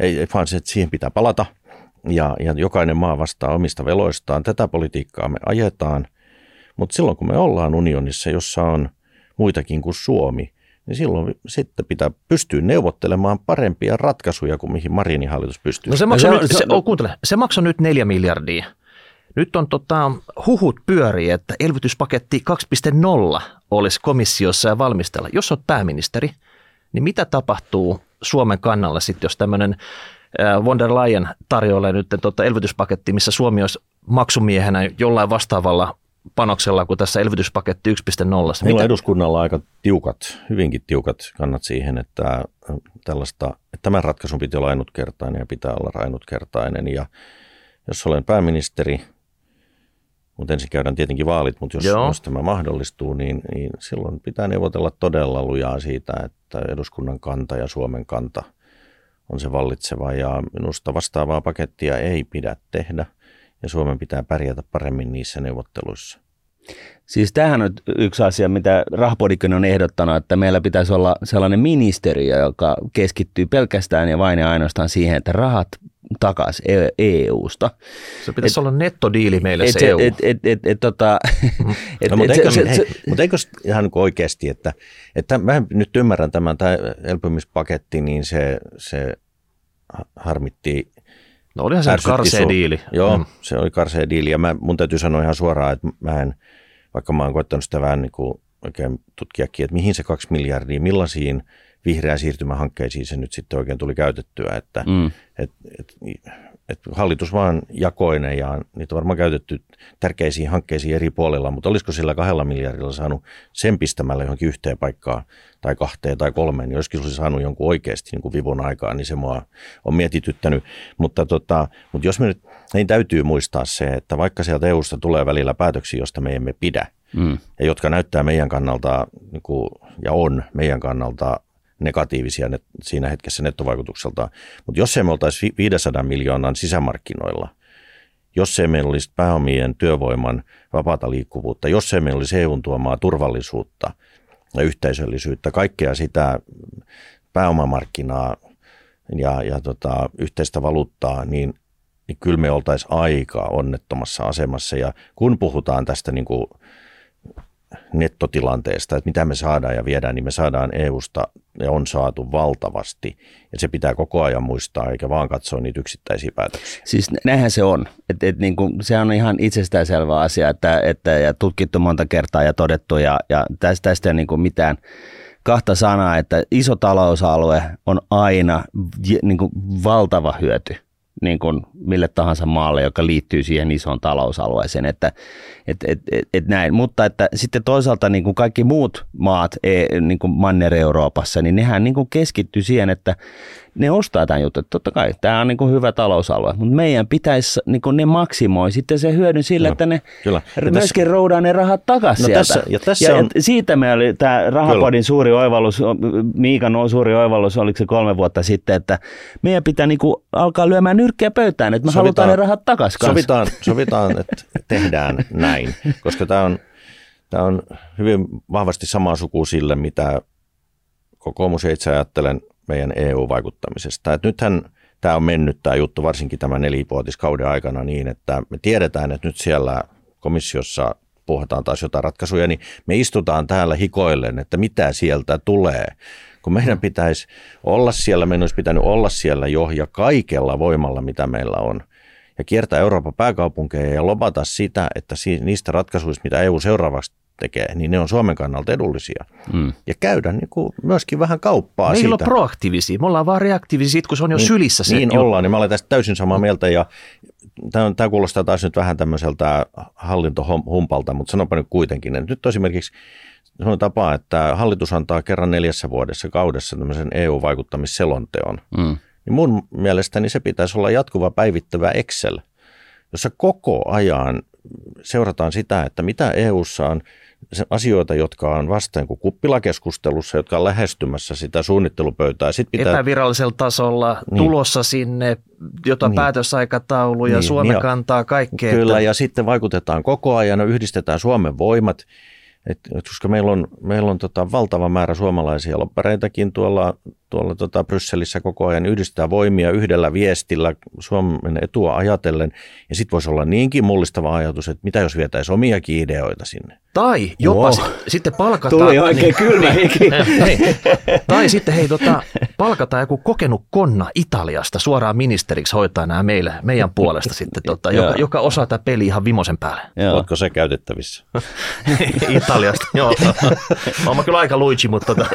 ei, vaan se, että siihen pitää palata – ja, ja jokainen maa vastaa omista veloistaan. Tätä politiikkaa me ajetaan, mutta silloin kun me ollaan unionissa, jossa on muitakin kuin Suomi, niin silloin sitten pitää pystyä neuvottelemaan parempia ratkaisuja kuin mihin Marinin hallitus pystyy. No se maksoi, se no on- nyt, se se, on- oh, kuuntele, se maksoi nyt neljä miljardia. Nyt on tota, huhut pyörii, että elvytyspaketti 2.0 olisi komissiossa ja valmistella. Jos olet pääministeri, niin mitä tapahtuu Suomen kannalla sitten, jos tämmöinen von der Leyen tarjoilee nyt tota elvytyspaketti, missä Suomi olisi maksumiehenä jollain vastaavalla panoksella kuin tässä elvytyspaketti 1.0. Meillä on Mitä, eduskunnalla aika tiukat, hyvinkin tiukat kannat siihen, että, tällaista, että tämän ratkaisun pitää olla ainutkertainen ja pitää olla ainutkertainen. Ja jos olen pääministeri, mutta ensin käydään tietenkin vaalit, mutta jos, Joo. jos tämä mahdollistuu, niin, niin silloin pitää neuvotella todella lujaa siitä, että eduskunnan kanta ja Suomen kanta on se vallitseva. Ja minusta vastaavaa pakettia ei pidä tehdä ja Suomen pitää pärjätä paremmin niissä neuvotteluissa. Siis tämähän on yksi asia, mitä Rahapodikin on ehdottanut, että meillä pitäisi olla sellainen ministeriö, joka keskittyy pelkästään ja vain ja ainoastaan siihen, että rahat takaisin EU-sta. se pitäisi olla nettodiili meille se, Et, EU. et, et, et, et, tota, et, No, mutta, et, eikö, se, hei, se, mutta eikö ihan niin oikeasti, että, että mä nyt ymmärrän tämän, tämä elpymispaketti, niin se, se harmitti. no olihan se karsea sua. diili. Joo, Mm. mm. se oli karsea diili ja mä, mun täytyy sanoa ihan suoraan, että mä en, vaikka mä oon koettanut sitä vähän niin kuin oikein tutkiakin, että mihin se kaksi miljardia, millaisiin vihreän siirtymähankkeisiin se nyt sitten oikein tuli käytettyä, että mm. et, et, et hallitus vaan jakoinen ja niitä on varmaan käytetty tärkeisiin hankkeisiin eri puolilla, mutta olisiko sillä kahdella miljardilla saanut sen pistämällä johonkin yhteen paikkaan tai kahteen tai kolmeen, niin joskin olisi saanut jonkun oikeasti niin kuin vivun aikaa, niin se mua on mietityttänyt. Mutta, tota, mutta jos me nyt, niin täytyy muistaa se, että vaikka sieltä EUsta tulee välillä päätöksiä, josta me emme pidä, mm. ja jotka näyttää meidän kannalta, niin kuin, ja on meidän kannalta negatiivisia net, siinä hetkessä nettovaikutukselta. Mutta jos emme oltaisi 500 miljoonan sisämarkkinoilla, jos ei meillä olisi pääomien työvoiman vapaata liikkuvuutta, jos ei meillä olisi EUn tuomaa turvallisuutta ja yhteisöllisyyttä, kaikkea sitä pääomamarkkinaa ja, ja tota, yhteistä valuuttaa, niin, niin kyllä me oltaisiin aika onnettomassa asemassa. Ja kun puhutaan tästä niin kuin nettotilanteesta, että mitä me saadaan ja viedään, niin me saadaan EUsta ja on saatu valtavasti. Ja se pitää koko ajan muistaa, eikä vaan katsoa niitä yksittäisiä päätöksiä. Siis näinhän se on. Et, et niin kuin, se on ihan itsestäänselvä asia, että, että ja tutkittu monta kertaa ja todettu, ja, ja tästä, tästä ei ole niin kuin mitään kahta sanaa, että iso talousalue on aina niin kuin valtava hyöty niin kuin mille tahansa maalle, joka liittyy siihen isoon talousalueeseen, että et, et, et, et näin. Mutta että sitten toisaalta niin kuin kaikki muut maat e, niin kuin Manner-Euroopassa, niin nehän niin kuin keskittyy siihen, että ne ostaa tämän jutun. Totta kai tämä on niin kuin hyvä talousalue, mutta meidän pitäisi, niin kuin ne maksimoi sitten se hyödyn sillä, no, että ne kyllä. Ja myöskin tässä, roudaa ne rahat takaisin no, sieltä. Tässä, ja tässä ja on, siitä me oli tämä Rahapodin kyllä. suuri oivallus, Miikan suuri oivallus, oliko se kolme vuotta sitten, että meidän pitää niin kuin alkaa lyömään nyrkkeä pöytään, että me sovitaan, halutaan ne rahat takaisin Sovitaan, sovitaan, että tehdään näin, koska tämä on, tämä on hyvin vahvasti sama suku sille, mitä kokoomus itse ajattelen – meidän EU-vaikuttamisesta. Et nythän tämä on mennyt tämä juttu varsinkin tämän nelivuotiskauden aikana niin, että me tiedetään, että nyt siellä komissiossa puhutaan taas jotain ratkaisuja, niin me istutaan täällä hikoillen, että mitä sieltä tulee. Kun meidän pitäisi olla siellä, meidän olisi pitänyt olla siellä jo ja kaikella voimalla, mitä meillä on. Ja kiertää Euroopan pääkaupunkeja ja lobata sitä, että niistä ratkaisuista, mitä EU seuraavaksi tekee, niin ne on Suomen kannalta edullisia. Mm. Ja käydä niin kuin myöskin vähän kauppaa Meillä siitä. on proaktiivisia, me ollaan vaan reaktiivisia, kun se on jo niin, sylissä. Se niin jo. ollaan, niin mä olen tästä täysin samaa mieltä ja tämä, tämä kuulostaa taas nyt vähän tämmöiseltä hallintohumpalta, mutta sanonpa nyt kuitenkin, että nyt esimerkiksi on tapa, että hallitus antaa kerran neljässä vuodessa kaudessa tämmöisen EU-vaikuttamisselonteon. Mm. Niin mun mielestäni se pitäisi olla jatkuva päivittävä Excel, jossa koko ajan seurataan sitä, että mitä EUssa on asioita, jotka on vastaan kuin kuppilakeskustelussa, jotka on lähestymässä sitä suunnittelupöytää. Sit pitää... Epävirallisella tasolla niin. tulossa sinne jota niin. päätösaikatauluja, niin. Suomi niin. kantaa kaikkea. Kyllä, että... ja sitten vaikutetaan koko ajan, yhdistetään Suomen voimat. Et, koska meillä on, meillä on tota valtava määrä suomalaisia loppareitakin tuolla, tuolla tota Brysselissä koko ajan, yhdistetään voimia yhdellä viestillä Suomen etua ajatellen, ja sitten voisi olla niinkin mullistava ajatus, että mitä jos vietäisiin omiakin ideoita sinne. Tai jopa wow. sit, sitten palkataan... Tuli oikein niin, kylmä hiki. Hei, tai sitten hei, tota, palkataan joku kokenut konna Italiasta suoraan ministeriksi hoitaa nämä meille, meidän puolesta sitten, tota, joka, joka osaa tämä peli ihan vimosen päälle. Oletko se käytettävissä? Italiasta, joo. Olen kyllä aika Luigi, mutta... Tota.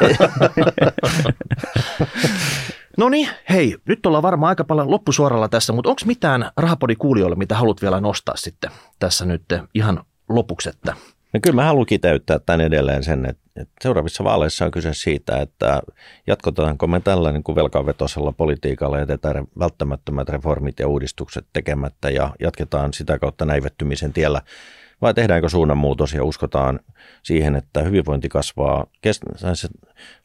No niin, hei, nyt ollaan varmaan aika paljon loppusuoralla tässä, mutta onko mitään rahapodi kuulijoille, mitä haluat vielä nostaa sitten tässä nyt ihan lopuksi, että? No kyllä mä haluan kiteyttää tämän edelleen sen, että, seuraavissa vaaleissa on kyse siitä, että jatkotaanko me tällä niin kuin velkavetoisella politiikalla jätetään välttämättömät reformit ja uudistukset tekemättä ja jatketaan sitä kautta näivettymisen tiellä vai tehdäänkö suunnanmuutos ja uskotaan siihen, että hyvinvointi kasvaa,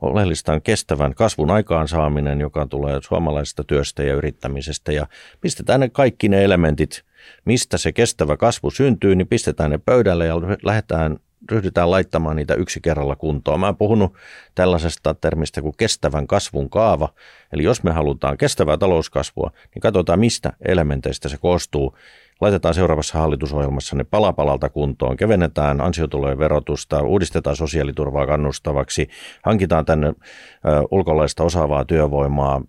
oleellista on kestävän kasvun aikaansaaminen, joka tulee suomalaisesta työstä ja yrittämisestä ja pistetään ne kaikki ne elementit, mistä se kestävä kasvu syntyy, niin pistetään ne pöydälle ja lähdetään ryhdytään laittamaan niitä yksi kerralla kuntoon. Mä oon puhunut tällaisesta termistä kuin kestävän kasvun kaava. Eli jos me halutaan kestävää talouskasvua, niin katsotaan mistä elementeistä se koostuu laitetaan seuraavassa hallitusohjelmassa ne palapalalta kuntoon, kevennetään ansiotulojen verotusta, uudistetaan sosiaaliturvaa kannustavaksi, hankitaan tänne ulkolaista osaavaa työvoimaa,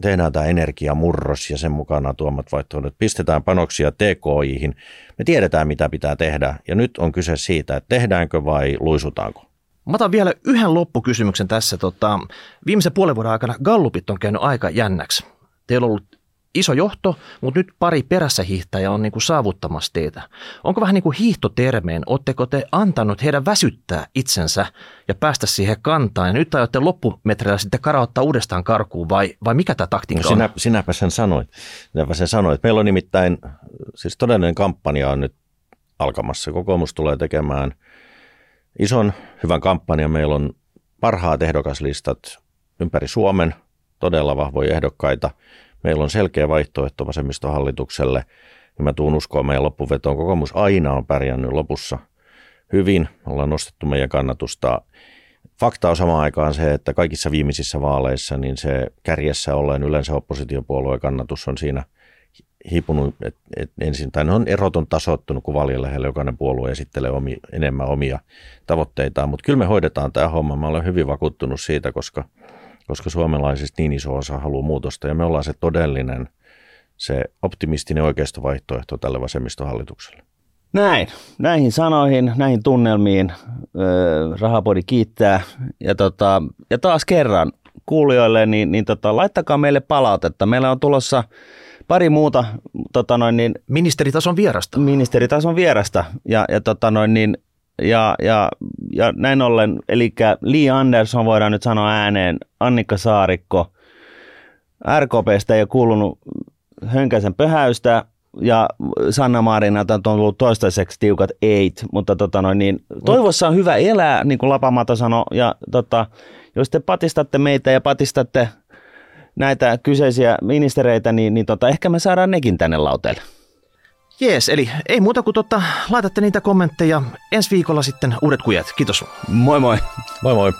tehdään tämä energiamurros ja sen mukana tuomat vaihtoehdot, pistetään panoksia TKIhin. Me tiedetään, mitä pitää tehdä ja nyt on kyse siitä, että tehdäänkö vai luisutaanko. Mä otan vielä yhden loppukysymyksen tässä. Tota, viimeisen puolen vuoden aikana Gallupit on käynyt aika jännäksi. Teillä on ollut iso johto, mutta nyt pari perässä hiihtäjä on niin kuin saavuttamassa teitä. Onko vähän niin kuin hiihtotermeen, oletteko te antanut heidän väsyttää itsensä ja päästä siihen kantaan, ja nyt aiotte loppumetreillä sitten karauttaa uudestaan karkuun, vai, vai mikä tämä taktiikka no sinä, on? Sinäpä sen sanoit. Sinäpä sen sanoit. Meillä on nimittäin, siis todellinen kampanja on nyt alkamassa. Kokoomus tulee tekemään ison, hyvän kampanjan. Meillä on parhaat ehdokaslistat ympäri Suomen, todella vahvoja ehdokkaita – meillä on selkeä vaihtoehto vasemmistohallitukselle, ja mä tuun uskoa meidän loppuvetoon. Kokoomus aina on pärjännyt lopussa hyvin, ollaan nostettu meidän kannatusta. Fakta on samaan aikaan se, että kaikissa viimeisissä vaaleissa niin se kärjessä olleen yleensä oppositiopuolueen kannatus on siinä hiipunut et, et ensin, tai ne on eroton tasottunut, kun vaalien lähellä jokainen puolue esittelee omi, enemmän omia tavoitteitaan, mutta kyllä me hoidetaan tämä homma. Mä olen hyvin vakuuttunut siitä, koska – koska suomalaisista niin iso osa haluaa muutosta ja me ollaan se todellinen, se optimistinen oikeistovaihtoehto tälle vasemmistohallitukselle. Näin, näihin sanoihin, näihin tunnelmiin äh, Rahapodi kiittää ja, tota, ja taas kerran kuulijoille, niin, niin tota, laittakaa meille palautetta. Meillä on tulossa pari muuta tota noin, niin, ministeritason vierasta. Ministeritason vierasta ja, ja tota noin, niin, ja, ja, ja näin ollen, eli Lee Anderson voidaan nyt sanoa ääneen, Annikka Saarikko, RKPstä ei ole kuulunut Hönkäsen pöhäystä, ja Sanna Marina on tullut toistaiseksi tiukat eight, mutta tota noin, niin, toivossa on hyvä elää, niin kuin Lapamato sanoi, ja tota, jos te patistatte meitä ja patistatte näitä kyseisiä ministereitä, niin, niin tota, ehkä me saadaan nekin tänne lauteelle. Jees, eli ei muuta kuin totta, laitatte niitä kommentteja. Ensi viikolla sitten uudet kujat. Kiitos. Moi moi. Moi moi.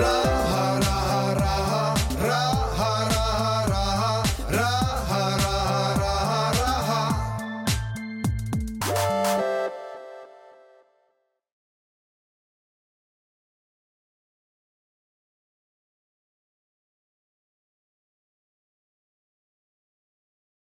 Raha.